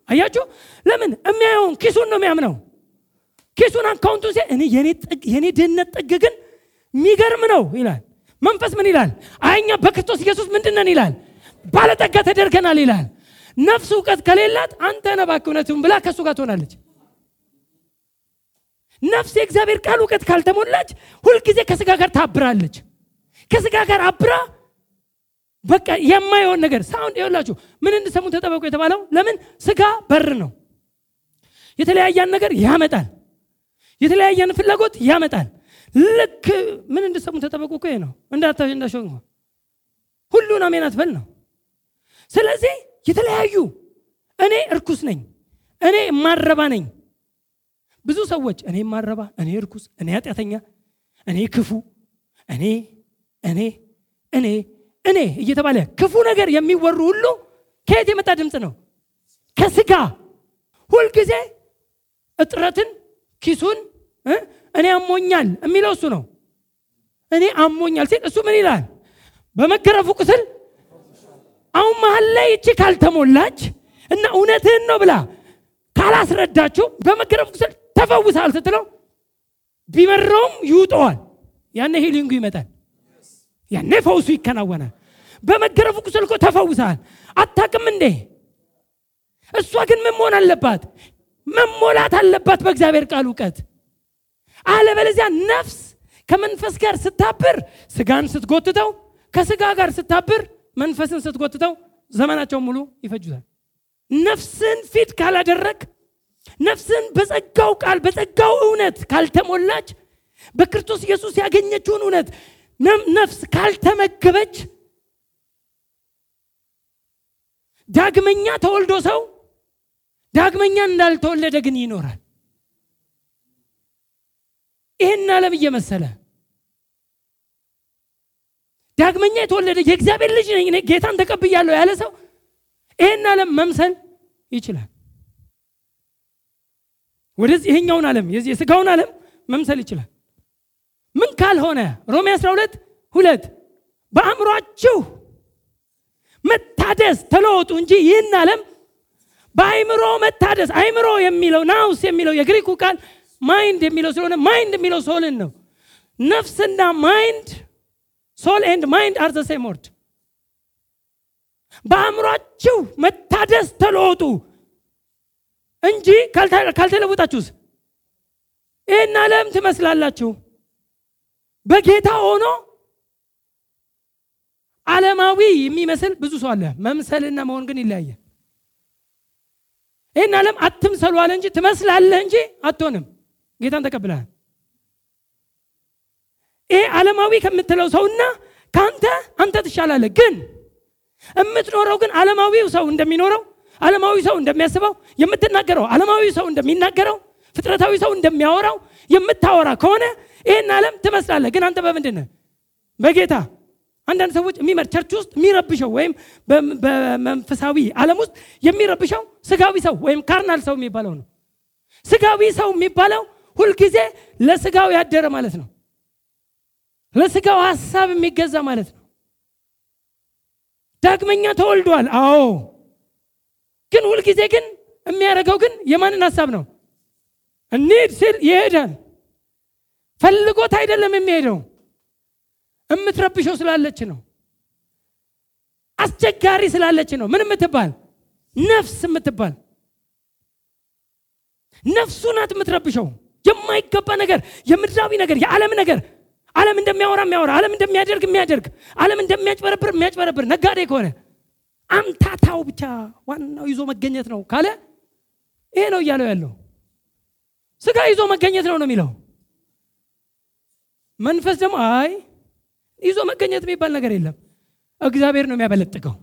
አያችሁ? ለምን የሚያየውን ኪሱን ነው የሚያምነው። ኪሱን account ኡ ሲ እኔ የኔ ድህነት ጥግ ግን የሚገርም ነው ይላል። መንፈስ ምን ይላል? እኛ በክርስቶስ ኢየሱስ ምንድን ነን ይላል። ባለጠጋ ተደርገናል ይላል። ነፍስ እውቀት ከሌላት አንተ ነህ እባክህ ብላ ከእሱ ጋር ትሆናለች። ነፍስ የእግዚአብሔር ቃል እውቀት ካልተሞላች ሁልጊዜ ከስጋ ጋር ታብራለች። ከስጋ ጋር አብራ በቃ የማይሆን ነገር sound ይኸውላችሁ፣ ምን እንድሰሙ ተጠበቁ የተባለው ለምን? ስጋ በር ነው። የተለያያን ነገር ያመጣል። የተለያየን ፍላጎት ያመጣል። ልክ ምን እንድሰሙ ተጠበቁ እኮ ነው። እንዳሾ ሁሉን አሜን አትበል ነው። ስለዚህ የተለያዩ እኔ እርኩስ ነኝ፣ እኔ የማረባ ነኝ። ብዙ ሰዎች እኔ የማረባ፣ እኔ እርኩስ፣ እኔ ኃጢአተኛ፣ እኔ ክፉ፣ እኔ እኔ እኔ እኔ እየተባለ ክፉ ነገር የሚወሩ ሁሉ ከየት የመጣ ድምፅ ነው? ከስጋ ሁልጊዜ እጥረትን ኪሱን እኔ አሞኛል የሚለው እሱ ነው። እኔ አሞኛል ሲል እሱ ምን ይላል? በመገረፉ ቁስል አሁን መሀል ላይ እቺ ካልተሞላች እና እውነትህን ነው ብላ ካላስረዳችሁ በመገረፉ ቁስል ተፈውሳል ስትለው ቢመረውም ይውጠዋል። ያኔ ሂሊንጉ ይመጣል። ያኔ ፈውሱ ይከናወናል። በመገረፉ ቁስል እኮ ተፈውሳል። አታቅም እንዴ? እሷ ግን ምን መሆን አለባት? መሞላት አለባት በእግዚአብሔር ቃል እውቀት። አለበለዚያ ነፍስ ከመንፈስ ጋር ስታብር ስጋን ስትጎትተው፣ ከስጋ ጋር ስታብር መንፈስን ስትጎትተው ዘመናቸውን ሙሉ ይፈጁታል። ነፍስን ፊት ካላደረግ ነፍስን በጸጋው ቃል በጸጋው እውነት ካልተሞላች በክርስቶስ ኢየሱስ ያገኘችውን እውነት ነፍስ ካልተመገበች ዳግመኛ ተወልዶ ሰው ዳግመኛ እንዳልተወለደ ግን ይኖራል። ይህን ዓለም እየመሰለ ዳግመኛ የተወለደ የእግዚአብሔር ልጅ ነኝ ጌታን ተቀብያለሁ ያለ ሰው ይህን ዓለም መምሰል ይችላል። ወደዚህ ይሄኛውን ዓለም የስጋውን ዓለም መምሰል ይችላል። ምን ካልሆነ ሮሜ 12 ሁለት በአእምሯችሁ መታደስ ተለወጡ እንጂ ይህን ዓለም በአይምሮ መታደስ አይምሮ የሚለው nous የሚለው የግሪኩ ቃል mind የሚለው ስለሆነ mind የሚለው soul ን ነው። ነፍስና mind soul and mind are same word። በአእምሯችሁ መታደስ ተለወጡ እንጂ ካልተለወጣችሁስ ይህን ዓለም ትመስላላችሁ። በጌታ ሆኖ ዓለማዊ የሚመስል ብዙ ሰው አለ። መምሰልና መሆን ግን ይለያያል። ይህን ዓለም አትምሰሉ አለ እንጂ ትመስላለህ እንጂ አትሆንም። ጌታን ተቀብለሃል። ይሄ ዓለማዊ ከምትለው ሰውና ከአንተ አንተ ትሻላለህ። ግን የምትኖረው ግን ዓለማዊው ሰው እንደሚኖረው ዓለማዊ ሰው እንደሚያስበው የምትናገረው ዓለማዊ ሰው እንደሚናገረው ፍጥረታዊ ሰው እንደሚያወራው የምታወራ ከሆነ ይህን ዓለም ትመስላለህ። ግን አንተ በምንድን? በጌታ አንዳንድ ሰዎች የሚመር church ውስጥ የሚረብሸው ወይም በመንፈሳዊ ዓለም ውስጥ የሚረብሸው ስጋዊ ሰው ወይም carnal ሰው የሚባለው ነው። ስጋዊ ሰው የሚባለው ሁልጊዜ ለስጋው ያደረ ማለት ነው። ለስጋው ሀሳብ የሚገዛ ማለት ነው። ዳግመኛ ተወልዷል። አዎ፣ ግን ሁልጊዜ ግን የሚያደርገው ግን የማንን ሀሳብ ነው? እንሂድ ሲል ይሄዳል። ፈልጎት አይደለም የሚሄደው፣ የምትረብሸው ስላለች ነው። አስቸጋሪ ስላለች ነው። ምን የምትባል? ነፍስ የምትባል። ነፍሱ ናት የምትረብሸው። የማይገባ ነገር የምድራዊ ነገር የዓለም ነገር። ዓለም እንደሚያወራ የሚያወራ ዓለም እንደሚያደርግ የሚያደርግ ዓለም እንደሚያጭበረብር የሚያጭበረብር ነጋዴ ከሆነ አምታታው ብቻ ዋናው ይዞ መገኘት ነው ካለ ይሄ ነው እያለው ያለው። ስጋ ይዞ መገኘት ነው ነው የሚለው መንፈስ ደግሞ አይ ይዞ መገኘት የሚባል ነገር የለም። እግዚአብሔር ነው የሚያበለጥገው።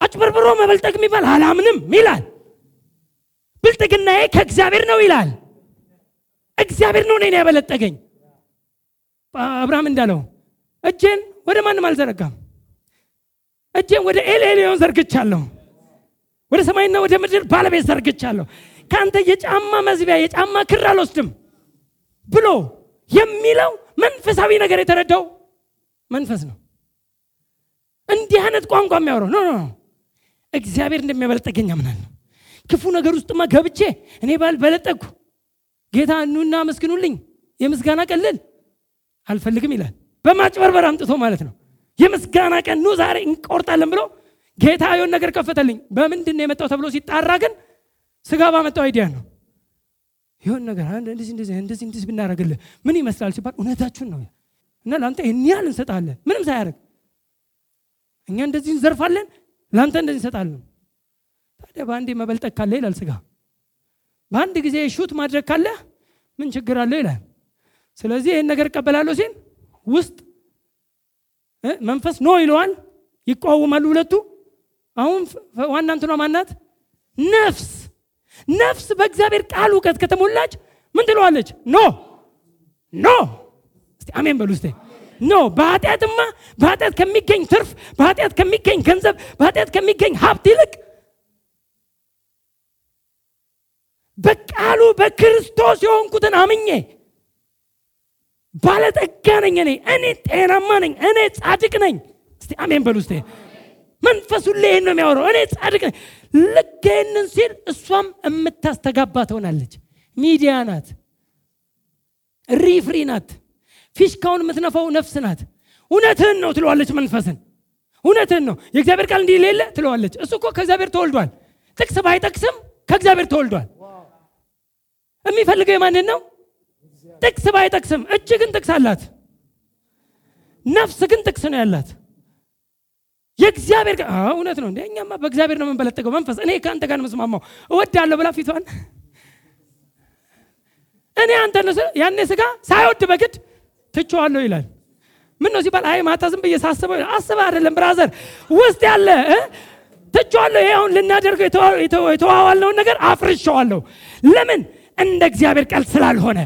አጭበርብሮ መበልጠግ የሚባል አላምንም ይላል። ብልጥግናዬ ከእግዚአብሔር ነው ይላል። እግዚአብሔር ነው እኔን ያበለጠገኝ። አብርሃም እንዳለው እጄን ወደ ማንም አልዘረጋም። እጄን ወደ ኤልኤልዮን ዘርግቻለሁ። ወደ ሰማይና ወደ ምድር ባለቤት ዘርግቻለሁ። ከአንተ የጫማ መዝቢያ የጫማ ክር አልወስድም ብሎ የሚለው መንፈሳዊ ነገር የተረዳው መንፈስ ነው። እንዲህ አይነት ቋንቋ የሚያወራው no no እግዚአብሔር እንደሚያበለጠገኝ አምናለሁ። ክፉ ነገር ውስጥማ ገብቼ እኔ ባልበለጠግኩ ጌታ ኑና አመስግኑልኝ የምስጋና ቀልል አልፈልግም ይላል። በማጭበርበር አምጥቶ ማለት ነው። የምስጋና ቀን ኑ ዛሬ እንቆርጣለን ብሎ ጌታ የሆን ነገር ከፈተልኝ። በምንድን የመጣው ተብሎ ሲጣራ ግን ስጋ ባመጣው idea ነው ይሆን ነገር እንደዚህ እንደዚህ እንደዚህ እንደዚህ ብናደረግልህ ምን ይመስላል ሲባል እውነታችሁን ነው። እና ለአንተ ይህን ያህል እንሰጣለን ምንም ሳያደርግ። እኛ እንደዚህ እንዘርፋለን ለአንተ እንደዚህ እንሰጣለን። ታዲያ በአንዴ መበልጠቅ ካለ ይላል ስጋ። በአንድ ጊዜ ሹት ማድረግ ካለ ምን ችግር አለው ይላል። ስለዚህ ይህን ነገር እቀበላለሁ ሲል ውስጥ መንፈስ ኖ ይለዋል ይቋወማሉ ሁለቱ። አሁን ዋና እንትኗ ማናት? ነፍስ ነፍስ በእግዚአብሔር ቃል እውቀት ከተሞላች ምን ትለዋለች? ኖ! ኖ! አሜን በሉ እስቲ። ኖ! በኃጢአትማ በኃጢአት ከሚገኝ ትርፍ በኃጢአት ከሚገኝ ገንዘብ በኃጢአት ከሚገኝ ሀብት ይልቅ በቃሉ በክርስቶስ የሆንኩትን አምኜ ባለጠጋ ነኝ እኔ። እኔ ጤናማ ነኝ እኔ ጻድቅ ነኝ። እስቲ አሜን በሉ እስቲ መንፈሱ ይህን ነው የሚያወራው። እኔ ጻድቅ ልክ ይህንን ሲል እሷም የምታስተጋባ ትሆናለች። ሚዲያ ናት። referee ናት። ፊሽካውን የምትነፋው ነፍስ ናት። እውነትህን ነው ትለዋለች መንፈስን። እውነትህን ነው። የእግዚአብሔር ቃል እንዲህ ሌለ ትለዋለች። እሱ እኮ ከእግዚአብሔር ተወልዷል። ጥቅስ ባይጠቅስም ከእግዚአብሔር ተወልዷል። የሚፈልገው የማንን ነው? ጥቅስ ባይጠቅስም። እጅ ግን ጥቅስ አላት። ነፍስ ግን ጥቅስ ነው ያላት የእግዚአብሔር እውነት ነው እንደ እኛማ በእግዚአብሔር ነው የምንበለጠገው መንፈስ። እኔ ከአንተ ጋር መስማማው እወዳለሁ ብላ ፊቷን። እኔ አንተ ያኔ ስጋ ሳይወድ በግድ ትቼዋለሁ ይላል። ምን ነው ሲባል? አይ ማታ ዝም ብዬ ሳስበው አስበህ አይደለም brother ውስጥ ያለ ትቼዋለሁ። ይሄ አሁን ልናደርገው የተዋዋልነውን ነገር አፍርሸዋለሁ ለምን? እንደ እግዚአብሔር ቃል ስላልሆነ።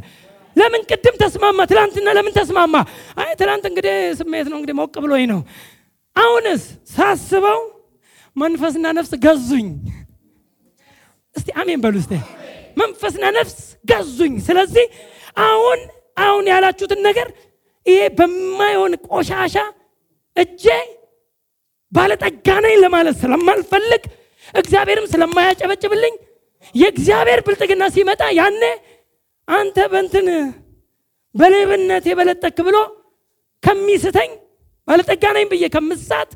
ለምን ቅድም ተስማማ? ትላንትና ለምን ተስማማ? አይ ትላንት እንግዲህ ስሜት ነው እንግዲህ ሞቅ ብሎኝ ነው አሁንስ ሳስበው መንፈስና ነፍስ ገዙኝ። እስቲ አሜን በሉ እስቲ። መንፈስና ነፍስ ገዙኝ። ስለዚህ አሁን አሁን ያላችሁትን ነገር ይሄ በማይሆን ቆሻሻ እጄ ባለጠጋ ነኝ ለማለት ስለማልፈልግ እግዚአብሔርም ስለማያጨበጭብልኝ የእግዚአብሔር ብልጥግና ሲመጣ ያኔ አንተ በንትን በሌብነት የበለጠክ ብሎ ከሚስተኝ ባለጠጋ ነኝ ብዬ ከምሳት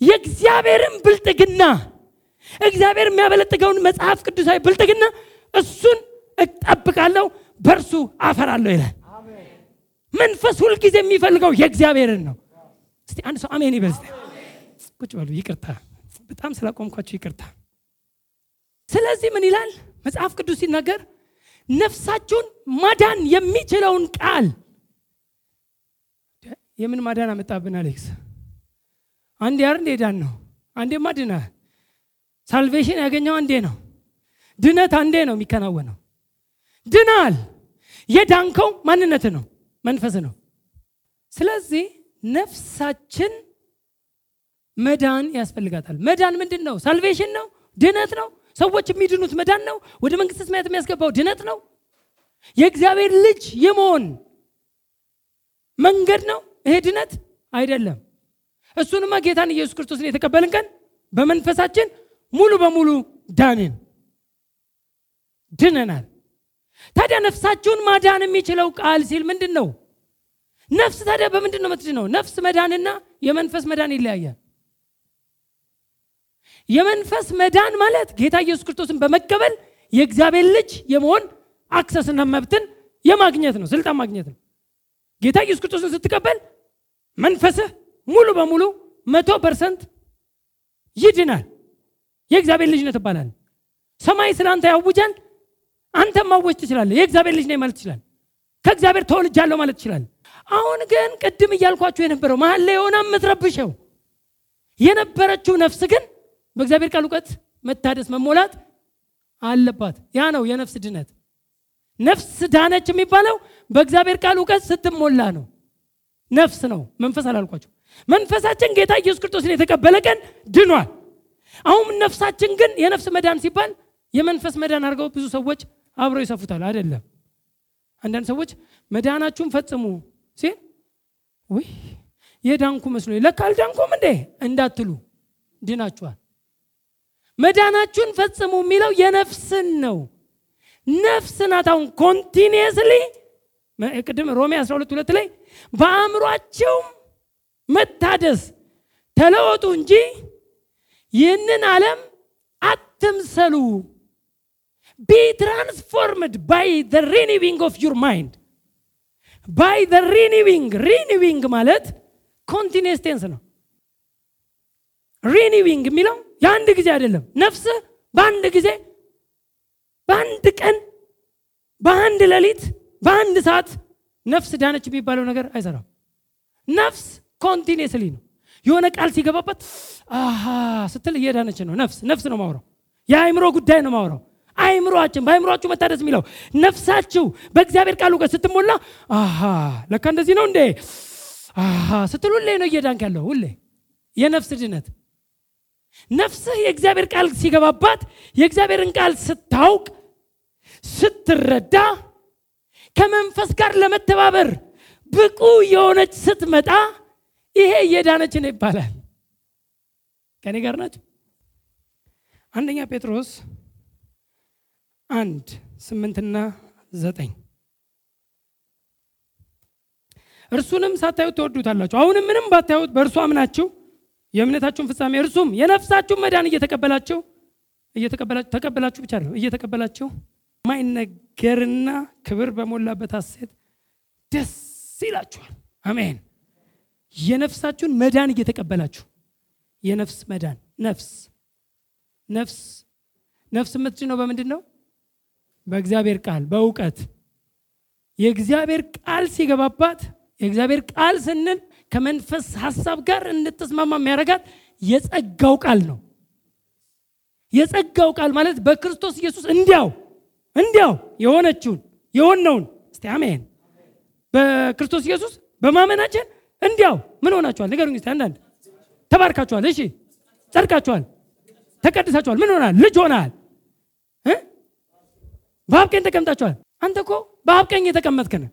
የእግዚአብሔርን ብልጥግና እግዚአብሔር የሚያበለጥገውን መጽሐፍ ቅዱሳዊ ብልጥግና እሱን እጠብቃለሁ በእርሱ አፈራለሁ ይላል። መንፈስ ሁልጊዜ የሚፈልገው የእግዚአብሔርን ነው። እስቲ አንድ ሰው አሜን ይበል ቁጭ በሉ ይቅርታ። በጣም ስላቆምኳቸው ይቅርታ። ስለዚህ ምን ይላል? መጽሐፍ ቅዱስ ሲናገር ነፍሳችሁን ማዳን የሚችለውን ቃል የምን ማዳን አመጣብን አሌክስ? አንዴ ያር እንዴ ዳን ነው አንዴማ ድና ሳልቬሽን ያገኘው አንዴ ነው። ድነት አንዴ ነው የሚከናወነው። ድናል። የዳንከው ማንነት ነው መንፈስ ነው። ስለዚህ ነፍሳችን መዳን ያስፈልጋታል። መዳን ምንድን ነው? ሳልቬሽን ነው? ድነት ነው? ሰዎች የሚድኑት መዳን ነው? ወደ መንግስት ሰማያት የሚያስገባው ድነት ነው? የእግዚአብሔር ልጅ የመሆን መንገድ ነው ይሄ ድነት አይደለም እሱንማ ጌታን ኢየሱስ ክርስቶስን የተቀበልን ቀን በመንፈሳችን ሙሉ በሙሉ ዳንን ድነናል ታዲያ ነፍሳችሁን ማዳን የሚችለው ቃል ሲል ምንድን ነው ነፍስ ታዲያ በምንድን ነው የምትድነው? ነፍስ መዳንና የመንፈስ መዳን ይለያያል። የመንፈስ መዳን ማለት ጌታ ኢየሱስ ክርስቶስን በመቀበል የእግዚአብሔር ልጅ የመሆን access ና መብትን የማግኘት ነው፣ ስልጣን ማግኘት ነው። ጌታ ኢየሱስ ክርስቶስን ስትቀበል መንፈስህ ሙሉ በሙሉ መቶ percent ይድናል። የእግዚአብሔር ልጅ ነህ ትባላለህ። ሰማይ ስለ አንተ ያውጃል። አንተም ማወጅ ትችላለህ። የእግዚአብሔር ልጅ ነኝ ማለት ትችላለህ። ከእግዚአብሔር ተወልጃለሁ ማለት ትችላለህ። አሁን ግን ቅድም እያልኳቸው የነበረው መሀል ላይ የሆነ የምትረብሸው የነበረችው ነፍስ ግን በእግዚአብሔር ቃል እውቀት መታደስ መሞላት አለባት። ያ ነው የነፍስ ድነት። ነፍስ ዳነች የሚባለው በእግዚአብሔር ቃል እውቀት ስትሞላ ነው። ነፍስ ነው፣ መንፈስ አላልኳቸው። መንፈሳችን ጌታ ኢየሱስ ክርስቶስን የተቀበለ ቀን ድኗል። አሁን ነፍሳችን ግን የነፍስ መዳን ሲባል የመንፈስ መዳን አድርገው ብዙ ሰዎች አብረው ይሰፉታል። አይደለም። አንዳንድ ሰዎች መዳናችሁን ፈጽሙ ሲል ውይ የዳንኩ መስሎ ለካ አልዳንኩም እንዴ እንዳትሉ ድናችኋል። መዳናችሁን ፈጽሙ የሚለው የነፍስን ነው። ነፍስ ናት። አሁን ኮንቲኒየስሊ ቅድም ሮሜ 12 ሁለት ላይ በአእምሯቸውም መታደስ ተለወጡ እንጂ ይህንን ዓለም አትምሰሉ። be transformed by the renewing of your mind by the renewing renewing ማለት continuous tense ነው. renewing የሚለው የአንድ ጊዜ አይደለም። ነፍስ በአንድ ጊዜ በአንድ ቀን በአንድ ሌሊት በአንድ ሰዓት ነፍስ ዳነች የሚባለው ነገር አይሰራም። ነፍስ continuously ነው። የሆነ ቃል ሲገባበት አሃ ስትል እየዳነች ነው። ነፍስ ነፍስ ነው ማውራው የአእምሮ ጉዳይ ነው ማውራው አይምሯችን በአይምሯችሁ መታደስ የሚለው ነፍሳችሁ በእግዚአብሔር ቃል እውቀት ስትሞላ ለካ እንደዚህ ነው እንዴ? ስትል ሁሌ ነው እየዳንክ ያለው ሁሌ የነፍስ ድነት ነፍስህ የእግዚአብሔር ቃል ሲገባባት የእግዚአብሔርን ቃል ስታውቅ ስትረዳ ከመንፈስ ጋር ለመተባበር ብቁ የሆነች ስትመጣ ይሄ እየዳነች ነው ይባላል። ከኔ ጋር ናቸው አንደኛ ጴጥሮስ አንድ ስምንትና ዘጠኝ። እርሱንም ሳታዩት ትወዱታላችሁ። አሁንም ምንም ባታዩት በእርሱ አምናችሁ የእምነታችሁን ፍጻሜ እርሱም የነፍሳችሁን መዳን እየተቀበላችሁ ተቀበላችሁ ብቻ ነው እየተቀበላችሁ ማይነገርና ክብር በሞላበት ሐሴት ደስ ይላችኋል። አሜን። የነፍሳችሁን መዳን እየተቀበላችሁ የነፍስ መዳን ነፍስ ነፍስ ነፍስ የምትድነው በምንድን ነው? በእግዚአብሔር ቃል በእውቀት። የእግዚአብሔር ቃል ሲገባባት የእግዚአብሔር ቃል ስንል ከመንፈስ ሀሳብ ጋር እንድትስማማ የሚያደርጋት የጸጋው ቃል ነው። የጸጋው ቃል ማለት በክርስቶስ ኢየሱስ እንዲያው እንዲያው የሆነችውን የሆነውን እስቲ አሜን። በክርስቶስ ኢየሱስ በማመናችን እንዲያው ምን ሆናችኋል? ንገሩኝ እስቲ አንዳንድ። ተባርካችኋል። እሺ ጸድቃችኋል። ተቀድሳችኋል። ምን ሆናል? ልጅ ሆናል። በአብ ቀኝ ተቀምጣችኋል። አንተ እኮ በአብ ቀኝ የተቀመጥክ ነህ።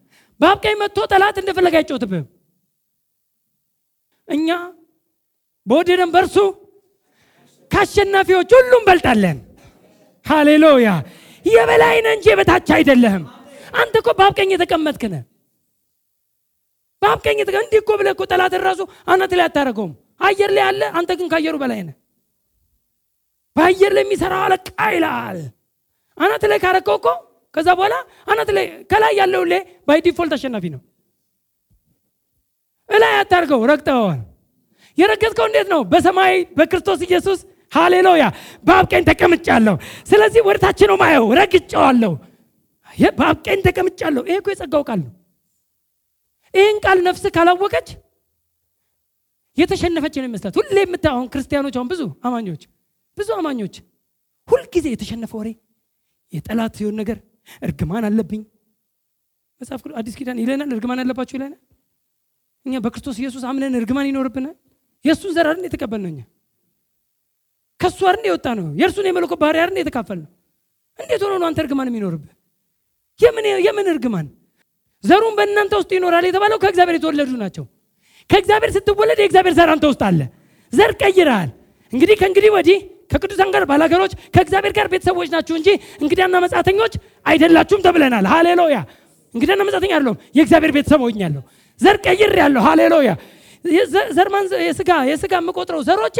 ቀኝ መጥቶ ጠላት እንደፈለገ አይጮትብህም እኛ በወደደን በእርሱ ከአሸናፊዎች ሁሉ እንበልጣለን ሃሌሉያ የበላይ ነህ እንጂ የበታች አይደለህም። አንተ እኮ በአብ ቀኝ የተቀመጥክ ነህ። በአብ ቀኝ እንዲህ እኮ ብለህ እኮ ጠላትን ራሱ አናት ላይ አታደረገውም አየር ላይ አለ አንተ ግን ከአየሩ በላይ ነህ። በአየር ላይ የሚሰራው አለቃ ይላል። አናት ላይ ካረከው እኮ ከዛ በኋላ አናት ላይ ከላይ ያለው ላይ by default አሸናፊ ነው። እላይ አታርገው ረግጠዋል የረገጥከው እንዴት ነው? በሰማይ በክርስቶስ ኢየሱስ ሃሌሉያ። በአብ ተቀምጫለሁ። ስለዚህ ወደታች ነው ማየው ረግጨዋለሁ። በአብ ቀኝ ተቀምጫለሁ። ይሄ እኮ የጸጋው ቃል ነው። ይህን ቃል ነፍስ ካላወቀች የተሸነፈች ነው ይመስላት ሁሌ የምታሁን ክርስቲያኖች አሁን ብዙ አማኞች ብዙ አማኞች ሁልጊዜ የተሸነፈ ወሬ የጠላት ሲሆን ነገር እርግማን አለብኝ። መጽሐፍ አዲስ ኪዳን ይለናል እርግማን አለባችሁ ይለናል። እኛ በክርስቶስ ኢየሱስ አምነን እርግማን ይኖርብናል። የእሱን ዘር አይደል የተቀበልነው እኛ ከእሱ አይደል የወጣ ነው? የእርሱን የመለኮት ባህሪ አይደል የተካፈል ነው እንዴት ሆኖ ነው አንተ እርግማን የሚኖርብህ? የምን እርግማን? ዘሩን በእናንተ ውስጥ ይኖራል የተባለው ከእግዚአብሔር የተወለዱ ናቸው። ከእግዚአብሔር ስትወለድ የእግዚአብሔር ዘር አንተ ውስጥ አለ። ዘር ቀይረሃል። እንግዲህ ከእንግዲህ ወዲህ ከቅዱሳን ጋር ባላገሮች ከእግዚአብሔር ጋር ቤተሰቦች ናችሁ እንጂ እንግዳና መጻተኞች አይደላችሁም ተብለናል። ሃሌሉያ! እንግዳና መጻተኛ አይደለሁም የእግዚአብሔር ቤተሰብ ሆኛለሁ ዘር ቀይር ያለሁ ሃሌሉያ ዘርማን የስጋ የስጋ የምቆጥረው ዘሮቼ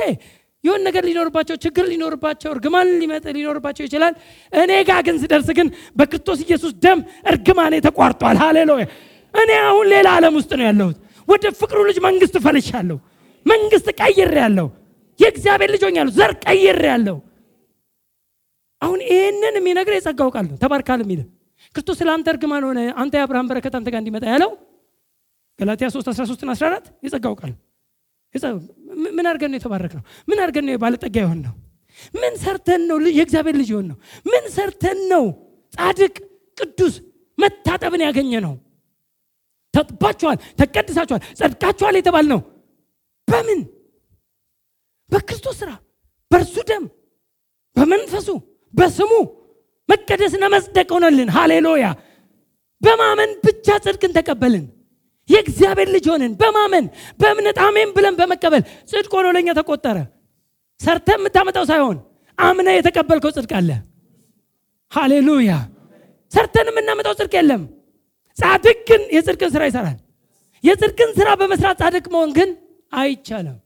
የሆን ነገር ሊኖርባቸው ችግር ሊኖርባቸው እርግማን ሊመጥ ሊኖርባቸው ይችላል። እኔ ጋር ግን ስደርስ ግን በክርስቶስ ኢየሱስ ደም እርግማኔ ተቋርጧል። ሃሌሉያ! እኔ አሁን ሌላ ዓለም ውስጥ ነው ያለሁት። ወደ ፍቅሩ ልጅ መንግስት ፈልሻለሁ መንግስት ቀይር ያለው የእግዚአብሔር ልጅ ሆኛለሁ። ዘር ቀይር ያለው አሁን ይህንን የሚነግር የጸጋው ቃል ተባርካል የሚል ክርስቶስ ስለ አንተ እርግማን ሆነ። አንተ የአብርሃም በረከት አንተ ጋር እንዲመጣ ያለው። ገላትያ 3 13 14 የጸጋው ቃል ምን አድርገን ነው የተባረክ ነው ምን አድርገን ነው ባለጠጋ የሆን ነው ምን ሰርተን ነው የእግዚአብሔር ልጅ የሆን ነው ምን ሰርተን ነው ጻድቅ ቅዱስ መታጠብን ያገኘ ነው ተጥባችኋል ተቀድሳችኋል ጸድቃችኋል የተባል ነው በምን? በክርስቶስ ስራ በእርሱ ደም በመንፈሱ በስሙ መቀደስና መጽደቅ ሆነልን። ሃሌሉያ! በማመን ብቻ ጽድቅን ተቀበልን የእግዚአብሔር ልጅ ሆንን በማመን በእምነት አሜን ብለን በመቀበል ጽድቅ ሆኖ ለኛ ተቆጠረ። ሰርተ የምታመጣው ሳይሆን አምነ የተቀበልከው ጽድቅ አለ። ሃሌሉያ! ሰርተን የምናመጣው ጽድቅ የለም። ጻድቅ ግን የጽድቅን ስራ ይሰራል። የጽድቅን ስራ በመስራት ጻድቅ መሆን ግን አይቻልም።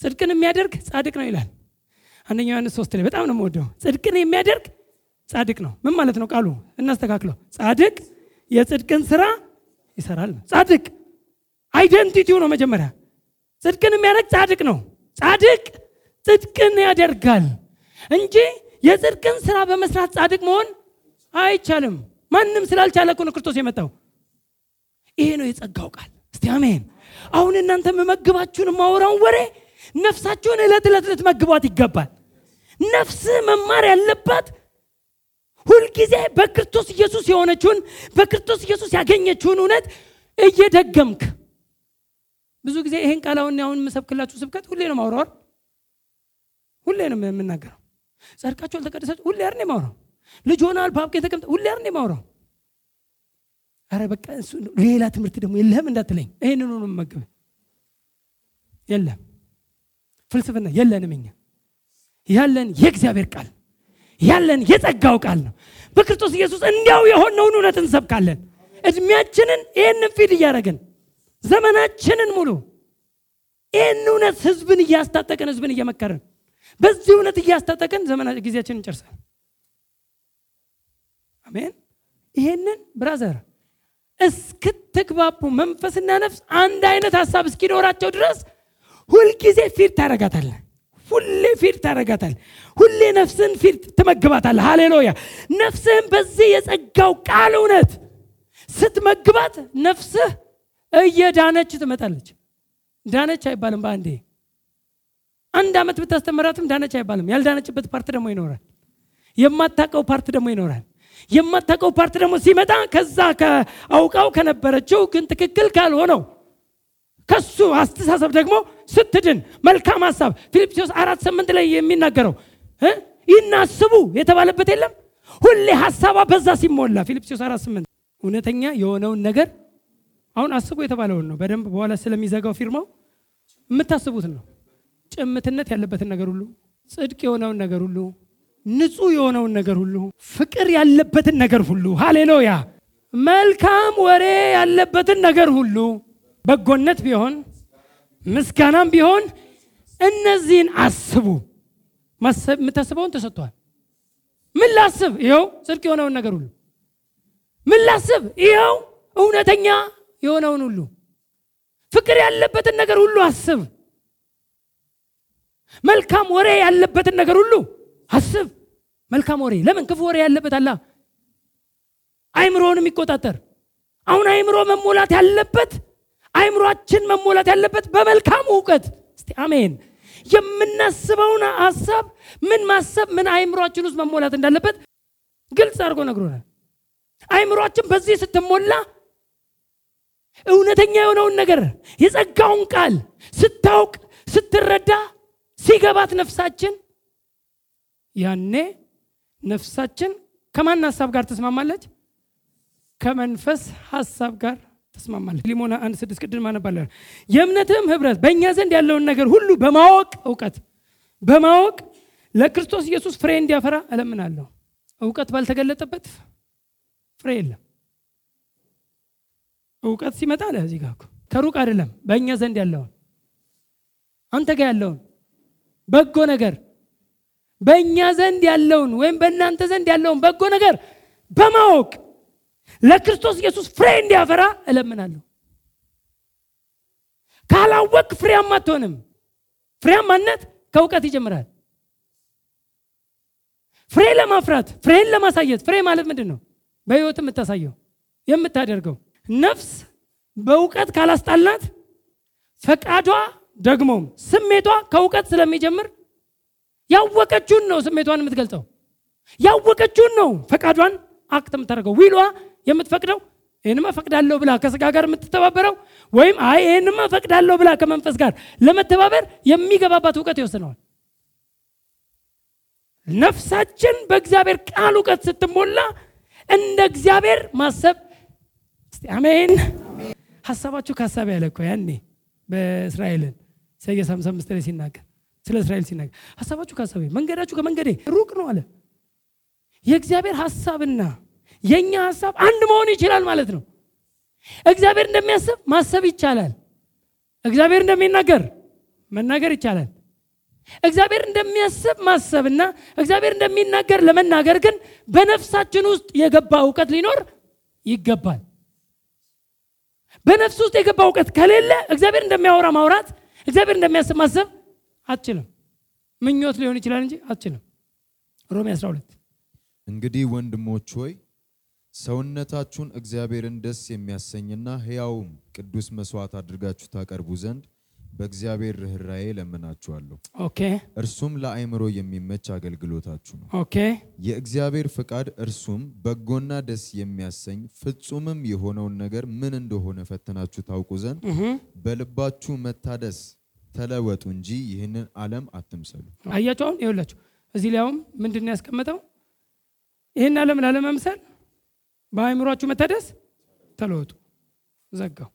ጽድቅን የሚያደርግ ጻድቅ ነው ይላል። አንደኛ ዮሐንስ ሶስት ላይ በጣም ነው የምወደው። ጽድቅን የሚያደርግ ጻድቅ ነው። ምን ማለት ነው ቃሉ? እናስተካክለው። ጻድቅ የጽድቅን ስራ ይሰራል። ጻድቅ! አይደንቲቲው ነው መጀመሪያ። ጽድቅን የሚያደርግ ጻድቅ ነው። ጻድቅ ጽድቅን ያደርጋል እንጂ የጽድቅን ስራ በመስራት ጻድቅ መሆን አይቻልም። ማንም ስላልቻለ ነው ክርስቶስ የመጣው። ይሄ ነው የጸጋው ቃል። እስቲ አሜን። አሁን እናንተ የምመግባችሁን ማወራውን ወሬ ነፍሳችሁን ዕለት ዕለት ልትመግቧት ይገባል። ነፍስ መማር ያለባት ሁልጊዜ በክርስቶስ ኢየሱስ የሆነችውን በክርስቶስ ኢየሱስ ያገኘችውን እውነት እየደገምክ። ብዙ ጊዜ ይሄን ቃል አሁን አሁን የምሰብክላችሁ ስብከት ሁሌ ነው ማውራው ሁሌ ነው የምናገረው። ጸድቃችሁ አልተቀደሳችሁ ሁሌ አር ማውራው ልጅ ሆናል በአብቄ ተቀምጠ? ሁሌ አር ማውራው አረ በቃ ሌላ ትምህርት ደግሞ የለህም እንዳትለኝ። ይህንኑ ነው መመገብ የለም። ፍልስፍና የለንም እኛ። ያለን የእግዚአብሔር ቃል ያለን የጸጋው ቃል ነው። በክርስቶስ ኢየሱስ እንዲያው የሆነውን እውነት እንሰብካለን። እድሜያችንን ይህንን feed እያደረግን ዘመናችንን ሙሉ ይህን እውነት ህዝብን እያስታጠቅን ህዝብን እየመከርን በዚህ እውነት እያስታጠቅን ዘመና ጊዜያችንን እንጨርሳል አሜን። ይሄንን brother እስክትግባቡ መንፈስና ነፍስ አንድ አይነት ሀሳብ እስኪኖራቸው ድረስ ሁልጊዜ feed ታረጋታለህ ሁሌ feed ታረጋታል ሁሌ ነፍስን feed ትመግባታል ሃሌሉያ! ነፍስህን በዚህ የጸጋው ቃል እውነት ስትመግባት ነፍስህ እየዳነች ትመጣለች። ዳነች አይባልም በአንዴ። አንድ ዓመት ብታስተምራትም ዳነች አይባልም። ያልዳነችበት part ደግሞ ይኖራል። የማታቀው part ደግሞ ይኖራል። የማታቀው part ደግሞ ሲመጣ ከዛ አውቃው ከነበረችው ግን ትክክል ካልሆነው ከሱ አስተሳሰብ ደግሞ ስትድን። መልካም ሀሳብ ፊልጵስዩስ አራት ስምንት ላይ የሚናገረው ይህን አስቡ የተባለበት የለም? ሁሌ ሀሳቧ በዛ ሲሞላ። ፊልጵስዩስ አራት ስምንት እውነተኛ የሆነውን ነገር አሁን አስቡ የተባለውን ነው። በደንብ በኋላ ስለሚዘጋው ፊርማው የምታስቡትን ነው። ጭምትነት ያለበትን ነገር ሁሉ ጽድቅ የሆነውን ነገር ሁሉ ንጹህ የሆነውን ነገር ሁሉ ፍቅር ያለበትን ነገር ሁሉ ሃሌሉያ! መልካም ወሬ ያለበትን ነገር ሁሉ በጎነት ቢሆን ምስጋናም ቢሆን እነዚህን አስቡ። የምታስበውን ተሰጥቷል። ምን ላስብ? ይኸው ጽድቅ የሆነውን ነገር ሁሉ። ምን ላስብ? ይኸው እውነተኛ የሆነውን ሁሉ። ፍቅር ያለበትን ነገር ሁሉ አስብ። መልካም ወሬ ያለበትን ነገር ሁሉ አስብ። መልካም ወሬ። ለምን? ክፉ ወሬ ያለበት አላ አይምሮውን የሚቆጣጠር። አሁን አይምሮ መሞላት ያለበት አይምሯችን መሞላት ያለበት በመልካም እውቀት። እስቲ አሜን። የምናስበውን ሀሳብ ምን ማሰብ ምን አይምሯችን ውስጥ መሞላት እንዳለበት ግልጽ አድርጎ ነግሮናል። አይምሯችን በዚህ ስትሞላ እውነተኛ የሆነውን ነገር የጸጋውን ቃል ስታውቅ ስትረዳ ሲገባት ነፍሳችን። ያኔ ነፍሳችን ከማን ሀሳብ ጋር ትስማማለች? ከመንፈስ ሀሳብ ጋር ትስማማለች ሊሞና አንድ ስድስት ቅድም አነባለ የእምነትም ህብረት በእኛ ዘንድ ያለውን ነገር ሁሉ በማወቅ እውቀት በማወቅ ለክርስቶስ ኢየሱስ ፍሬ እንዲያፈራ እለምናለሁ። እውቀት ባልተገለጠበት ፍሬ የለም። እውቀት ሲመጣ አለ እዚህ ጋር ከሩቅ አይደለም፣ በእኛ ዘንድ ያለውን አንተ ጋር ያለውን በጎ ነገር በእኛ ዘንድ ያለውን ወይም በእናንተ ዘንድ ያለውን በጎ ነገር በማወቅ ለክርስቶስ ኢየሱስ ፍሬ እንዲያፈራ እለምናለሁ። ካላወቅ ፍሬያማ አትሆንም። ፍሬያማነት ከእውቀት ይጀምራል። ፍሬ ለማፍራት ፍሬን ለማሳየት ፍሬ ማለት ምንድን ነው? በህይወት የምታሳየው የምታደርገው ነፍስ በእውቀት ካላስታጠቅናት ፈቃዷ ደግሞም ስሜቷ ከእውቀት ስለሚጀምር ያወቀችውን ነው ስሜቷን የምትገልጸው። ያወቀችውን ነው ፈቃዷን act የምታደርገው። will ዋ የምትፈቅደው ይህንማ ፈቅዳለሁ ብላ ከስጋ ጋር የምትተባበረው ወይም አይ ይህንማ ፈቅዳለሁ ብላ ከመንፈስ ጋር ለመተባበር የሚገባባት እውቀት ይወስነዋል። ነፍሳችን በእግዚአብሔር ቃል እውቀት ስትሞላ እንደ እግዚአብሔር ማሰብ አሜን። ሀሳባችሁ ከሀሳብ ያለ እኮ ያኔ በእስራኤልን ኢሳያስ 55 ላይ ሲናገር ስለ እስራኤል ሲናገር ሀሳባችሁ ከሀሳቤ መንገዳችሁ ከመንገዴ ሩቅ ነው አለ። የእግዚአብሔር ሀሳብና የእኛ ሀሳብ አንድ መሆን ይችላል ማለት ነው። እግዚአብሔር እንደሚያስብ ማሰብ ይቻላል። እግዚአብሔር እንደሚናገር መናገር ይቻላል። እግዚአብሔር እንደሚያስብ ማሰብና እግዚአብሔር እንደሚናገር ለመናገር ግን በነፍሳችን ውስጥ የገባ እውቀት ሊኖር ይገባል። በነፍስ ውስጥ የገባ እውቀት ከሌለ እግዚአብሔር እንደሚያወራ ማውራት፣ እግዚአብሔር እንደሚያስብ ማሰብ አትችልም። ምኞት ሊሆን ይችላል እንጂ አትችልም። ሮሜ 12 እንግዲህ ወንድሞች ሆይ ሰውነታችሁን እግዚአብሔርን ደስ የሚያሰኝና ሕያውም ቅዱስ መስዋዕት አድርጋችሁ ታቀርቡ ዘንድ በእግዚአብሔር ርኅራዬ ለምናችኋለሁ። okay እርሱም ለአእምሮ የሚመች አገልግሎታችሁ ነው። okay የእግዚአብሔር ፍቃድ እርሱም በጎና ደስ የሚያሰኝ ፍጹምም የሆነውን ነገር ምን እንደሆነ ፈትናችሁ ታውቁ ዘንድ በልባችሁ መታደስ ተለወጡ እንጂ ይህንን ዓለም አትምሰሉ። አያቸው አሁን ይኸውላችሁ እዚህ ላይ አሁን ምንድን ነው ያስቀመጠው? ይህን ዓለም ላለመምሰል በአእምሯችሁ መታደስ ተለወጡ። ዘጋው።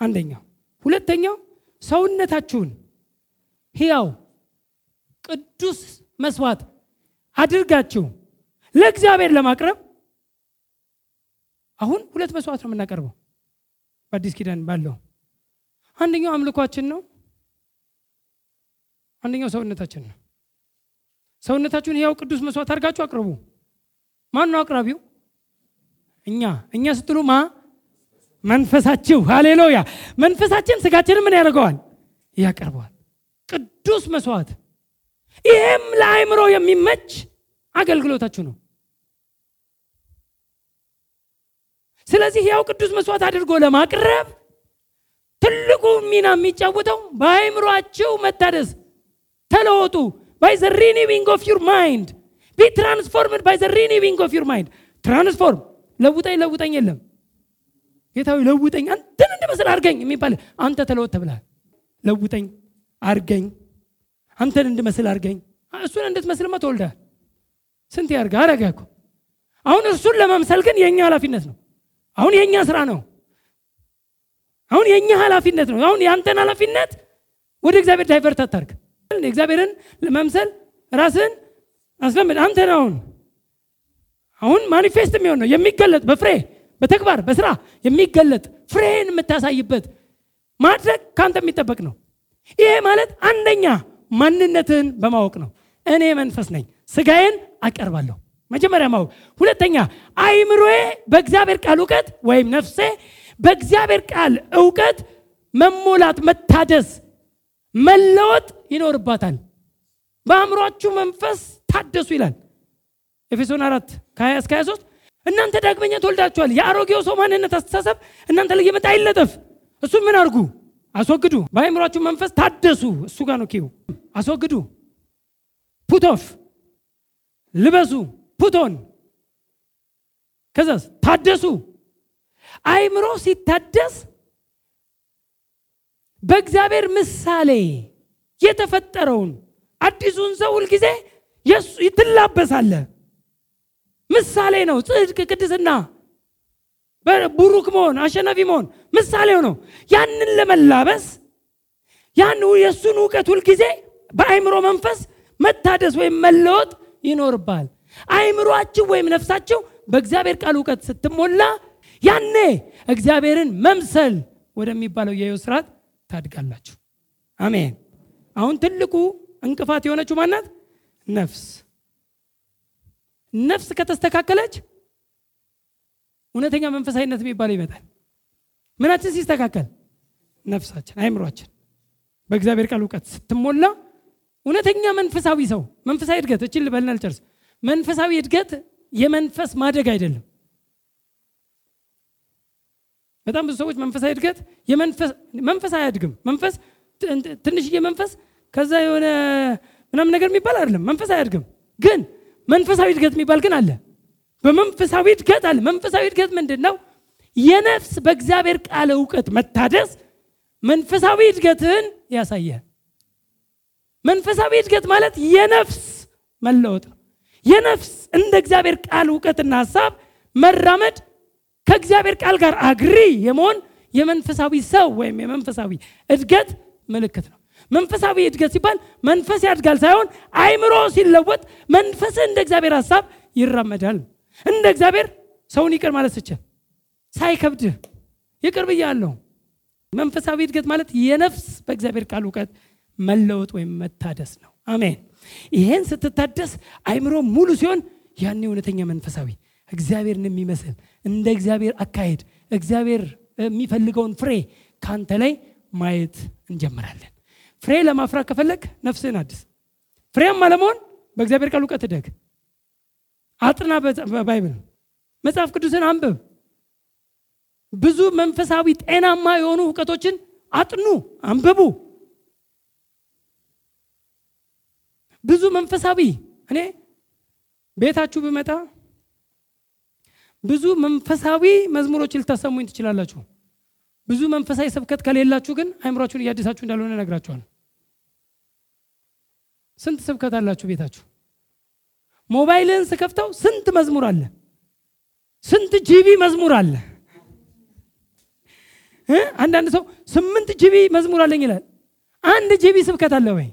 አንደኛው። ሁለተኛው ሰውነታችሁን ሕያው ቅዱስ መስዋዕት አድርጋችሁ ለእግዚአብሔር ለማቅረብ አሁን ሁለት መስዋዕት ነው የምናቀርበው በአዲስ ኪዳን ባለው አንደኛው አምልኳችን ነው። አንደኛው ሰውነታችን ነው። ሰውነታችሁን ሕያው ቅዱስ መስዋዕት አድርጋችሁ አቅርቡ። ማን ነው አቅራቢው? እኛ እኛ ስትሉ ማ መንፈሳችሁ። ሃሌሉያ። መንፈሳችን ስጋችንን ምን ያደርገዋል? ያቀርበዋል። ቅዱስ መስዋዕት። ይሄም ለአእምሮ የሚመች አገልግሎታችሁ ነው። ስለዚህ ሕያው ቅዱስ መስዋዕት አድርጎ ለማቅረብ ትልቁ ሚና የሚጫወተው በአእምሯችሁ መታደስ ተለወጡ by the renewing of your mind be transformed by the renewing of your mind transform ለውጠኝ ለውጠኝ የለም። ጌታ ሆይ ለውጠኝ። አንተን እንድመስል አድርገኝ የሚባል አንተ ተለወጥ ተብሏል ለውጠኝ አድርገኝ። አንተን እንድመስል አድርገኝ። እሱን እንድትመስልማ ተወልደሃል ስንት ያርጋ አረጋ እኮ። አሁን እርሱን ለመምሰል ግን የእኛ ኃላፊነት ነው። አሁን የእኛ ስራ ነው። አሁን የእኛ ኃላፊነት ነው። አሁን የአንተን ኃላፊነት ወደ እግዚአብሔር divert አታርግ እግዚአብሔርን ለመምሰል ራስን አስለምድ። አንተ ነው አሁን አሁን manifest የሚሆን ነው የሚገለጥ በፍሬ በተግባር በስራ የሚገለጥ ፍሬን የምታሳይበት ማድረግ ከአንተ የሚጠበቅ ነው። ይሄ ማለት አንደኛ ማንነትን በማወቅ ነው። እኔ መንፈስ ነኝ ስጋዬን አቀርባለሁ መጀመሪያ ማወቅ። ሁለተኛ አይምሮዬ በእግዚአብሔር ቃል እውቀት ወይም ነፍሴ በእግዚአብሔር ቃል እውቀት መሞላት መታደስ መለወጥ ይኖርባታል። በአእምሯችሁ መንፈስ ታደሱ ይላል ኤፌሶን 4 ከ20 እስከ 23 እናንተ ዳግመኛ ተወልዳችኋል የአሮጌው ሰው ማንነት አስተሳሰብ እናንተ ላይ የመጣ አይለጠፍ። እሱን ምን አድርጉ? አስወግዱ። በአእምሯችሁ መንፈስ ታደሱ። እሱ ጋር ነው ኪው አስወግዱ። ፑቶፍ ልበሱ። ፑቶን ከዛስ? ታደሱ። አይምሮ ሲታደስ በእግዚአብሔር ምሳሌ የተፈጠረውን አዲሱን ሰው ሁልጊዜ ትላበሳለ ምሳሌ ነው ጽድቅ ቅድስና ቡሩክ መሆን አሸናፊ መሆን ምሳሌው ነው ያንን ለመላበስ ያን የእሱን እውቀት ሁልጊዜ በአይምሮ መንፈስ መታደስ ወይም መለወጥ ይኖርባል አይምሯችሁ ወይም ነፍሳችሁ በእግዚአብሔር ቃል እውቀት ስትሞላ ያኔ እግዚአብሔርን መምሰል ወደሚባለው የህይወት ስርዓት ታድጋላችሁ። አሜን። አሁን ትልቁ እንቅፋት የሆነችው ማናት? ነፍስ። ነፍስ ከተስተካከለች እውነተኛ መንፈሳዊነት የሚባለው ይመጣል። ምናችን ሲስተካከል? ነፍሳችን፣ አይምሯችን በእግዚአብሔር ቃል እውቀት ስትሞላ እውነተኛ መንፈሳዊ ሰው መንፈሳዊ እድገት እችን ልበልና ልጨርስ። መንፈሳዊ እድገት የመንፈስ ማደግ አይደለም። በጣም ብዙ ሰዎች መንፈሳዊ እድገት መንፈስ አያድግም። መንፈስ ትንሽዬ መንፈስ ከዛ የሆነ ምናምን ነገር የሚባል አይደለም። መንፈስ አያድግም። ግን መንፈሳዊ እድገት የሚባል ግን አለ። በመንፈሳዊ እድገት አለ። መንፈሳዊ እድገት ምንድን ነው? የነፍስ በእግዚአብሔር ቃል እውቀት መታደስ መንፈሳዊ እድገትህን ያሳያል። መንፈሳዊ እድገት ማለት የነፍስ መለወጥ ነው። የነፍስ እንደ እግዚአብሔር ቃል እውቀትና ሀሳብ መራመድ ከእግዚአብሔር ቃል ጋር አግሪ የመሆን የመንፈሳዊ ሰው ወይም የመንፈሳዊ እድገት ምልክት ነው። መንፈሳዊ እድገት ሲባል መንፈስ ያድጋል ሳይሆን አይምሮ ሲለወጥ መንፈስ እንደ እግዚአብሔር ሀሳብ ይራመዳል። እንደ እግዚአብሔር ሰውን ይቅር ማለት ስችል ሳይከብድህ ይቅር ብያለሁ። መንፈሳዊ እድገት ማለት የነፍስ በእግዚአብሔር ቃል እውቀት መለወጥ ወይም መታደስ ነው። አሜን። ይሄን ስትታደስ አይምሮህ ሙሉ ሲሆን ያኔ እውነተኛ መንፈሳዊ እግዚአብሔርን የሚመስል እንደ እግዚአብሔር አካሄድ እግዚአብሔር የሚፈልገውን ፍሬ ካንተ ላይ ማየት እንጀምራለን። ፍሬ ለማፍራት ከፈለግክ ነፍስህን አድስ። ፍሬያማ ለመሆን በእግዚአብሔር ቃል እውቀት እደግ። አጥና Bible መጽሐፍ ቅዱስን አንብብ። ብዙ መንፈሳዊ ጤናማ የሆኑ እውቀቶችን አጥኑ፣ አንብቡ። ብዙ መንፈሳዊ እኔ ቤታችሁ ብመጣ ብዙ መንፈሳዊ መዝሙሮችን ልታሰሙኝ ትችላላችሁ። ብዙ መንፈሳዊ ስብከት ከሌላችሁ ግን አይምሯችሁን እያደሳችሁ እንዳልሆነ እነግራችኋለሁ። ስንት ስብከት አላችሁ ቤታችሁ? ሞባይልህን ስከፍተው ስንት መዝሙር አለ? ስንት GB መዝሙር አለ? አንዳንድ ሰው ስምንት GB መዝሙር አለኝ ይላል። አንድ GB ስብከት አለ ወይ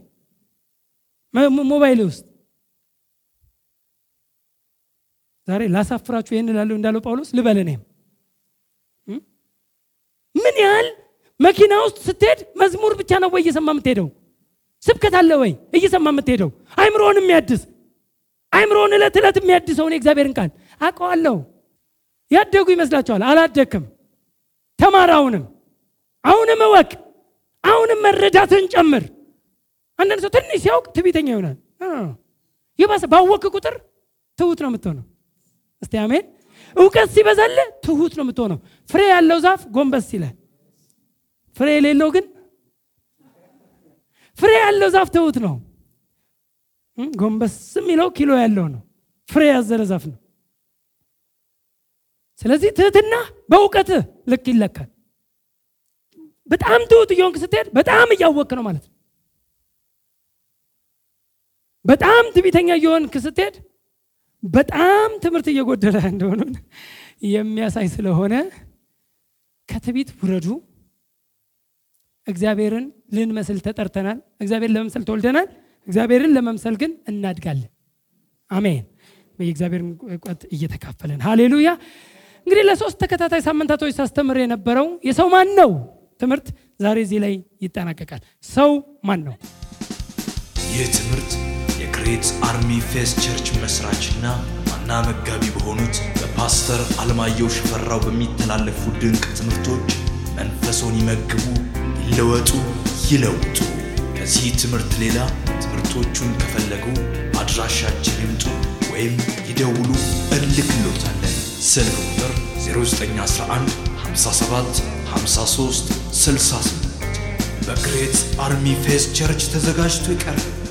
ሞባይል ውስጥ? ዛሬ ላሳፍራችሁ ይህን ላለሁ እንዳለው ጳውሎስ ልበል እኔም ምን ያህል መኪና ውስጥ ስትሄድ መዝሙር ብቻ ነው ወይ እየሰማ የምትሄደው? ስብከት አለ ወይ እየሰማ የምትሄደው? አይምሮን የሚያድስ አይምሮን ዕለት ዕለት የሚያድሰውን የእግዚአብሔርን ቃል አውቀዋለሁ። ያደጉ ይመስላችኋል? አላደክም። ተማር። አሁንም አሁንም እወቅ። አሁንም መረዳትን ጨምር። አንዳንድ ሰው ትንሽ ሲያውቅ ትዕቢተኛ ይሆናል። የባሰ ባወቅ ቁጥር ትሁት ነው የምትሆነው። እስቲ አሜን። እውቀት ሲበዛልህ ትሁት ነው የምትሆነው። ፍሬ ያለው ዛፍ ጎንበስ ይላል። ፍሬ የሌለው ግን ፍሬ ያለው ዛፍ ትሁት ነው። ጎንበስ የሚለው ኪሎ ያለው ነው። ፍሬ ያዘለ ዛፍ ነው። ስለዚህ ትህትና በእውቀትህ ልክ ይለካል። በጣም ትሁት እየሆንክ ስትሄድ በጣም እያወቅክ ነው ማለት ነው። በጣም ትዕቢተኛ እየሆንክ ስትሄድ በጣም ትምህርት እየጎደለ እንደሆነ የሚያሳይ ስለሆነ ከትዕቢት ውረዱ። እግዚአብሔርን ልንመስል ተጠርተናል። እግዚአብሔርን ለመምሰል ተወልደናል። እግዚአብሔርን ለመምሰል ግን እናድጋለን። አሜን። የእግዚአብሔርን እውቀት እየተካፈልን ሃሌሉያ። እንግዲህ ለሶስት ተከታታይ ሳምንታቶች ሳስተምር የነበረው የሰው ማን ነው ትምህርት ዛሬ እዚህ ላይ ይጠናቀቃል። ሰው ማን ነው? ይህ ትምህርት የ Great Army Faith Church መስራችና ዋና መጋቢ በሆኑት በፓስተር አለማየሁ ሽፈራው በሚተላለፉ ድንቅ ትምህርቶች መንፈሶን ይመግቡ፣ ይለወጡ፣ ይለውጡ። ከዚህ ትምህርት ሌላ ትምህርቶቹን ከፈለጉ አድራሻችን ይምጡ ወይም ይደውሉ፣ እንልክሎታለን። ስልክ ቁጥር 0911 57 53 68 በ Great Army Faith Church ተዘጋጅቶ ይቀርባል።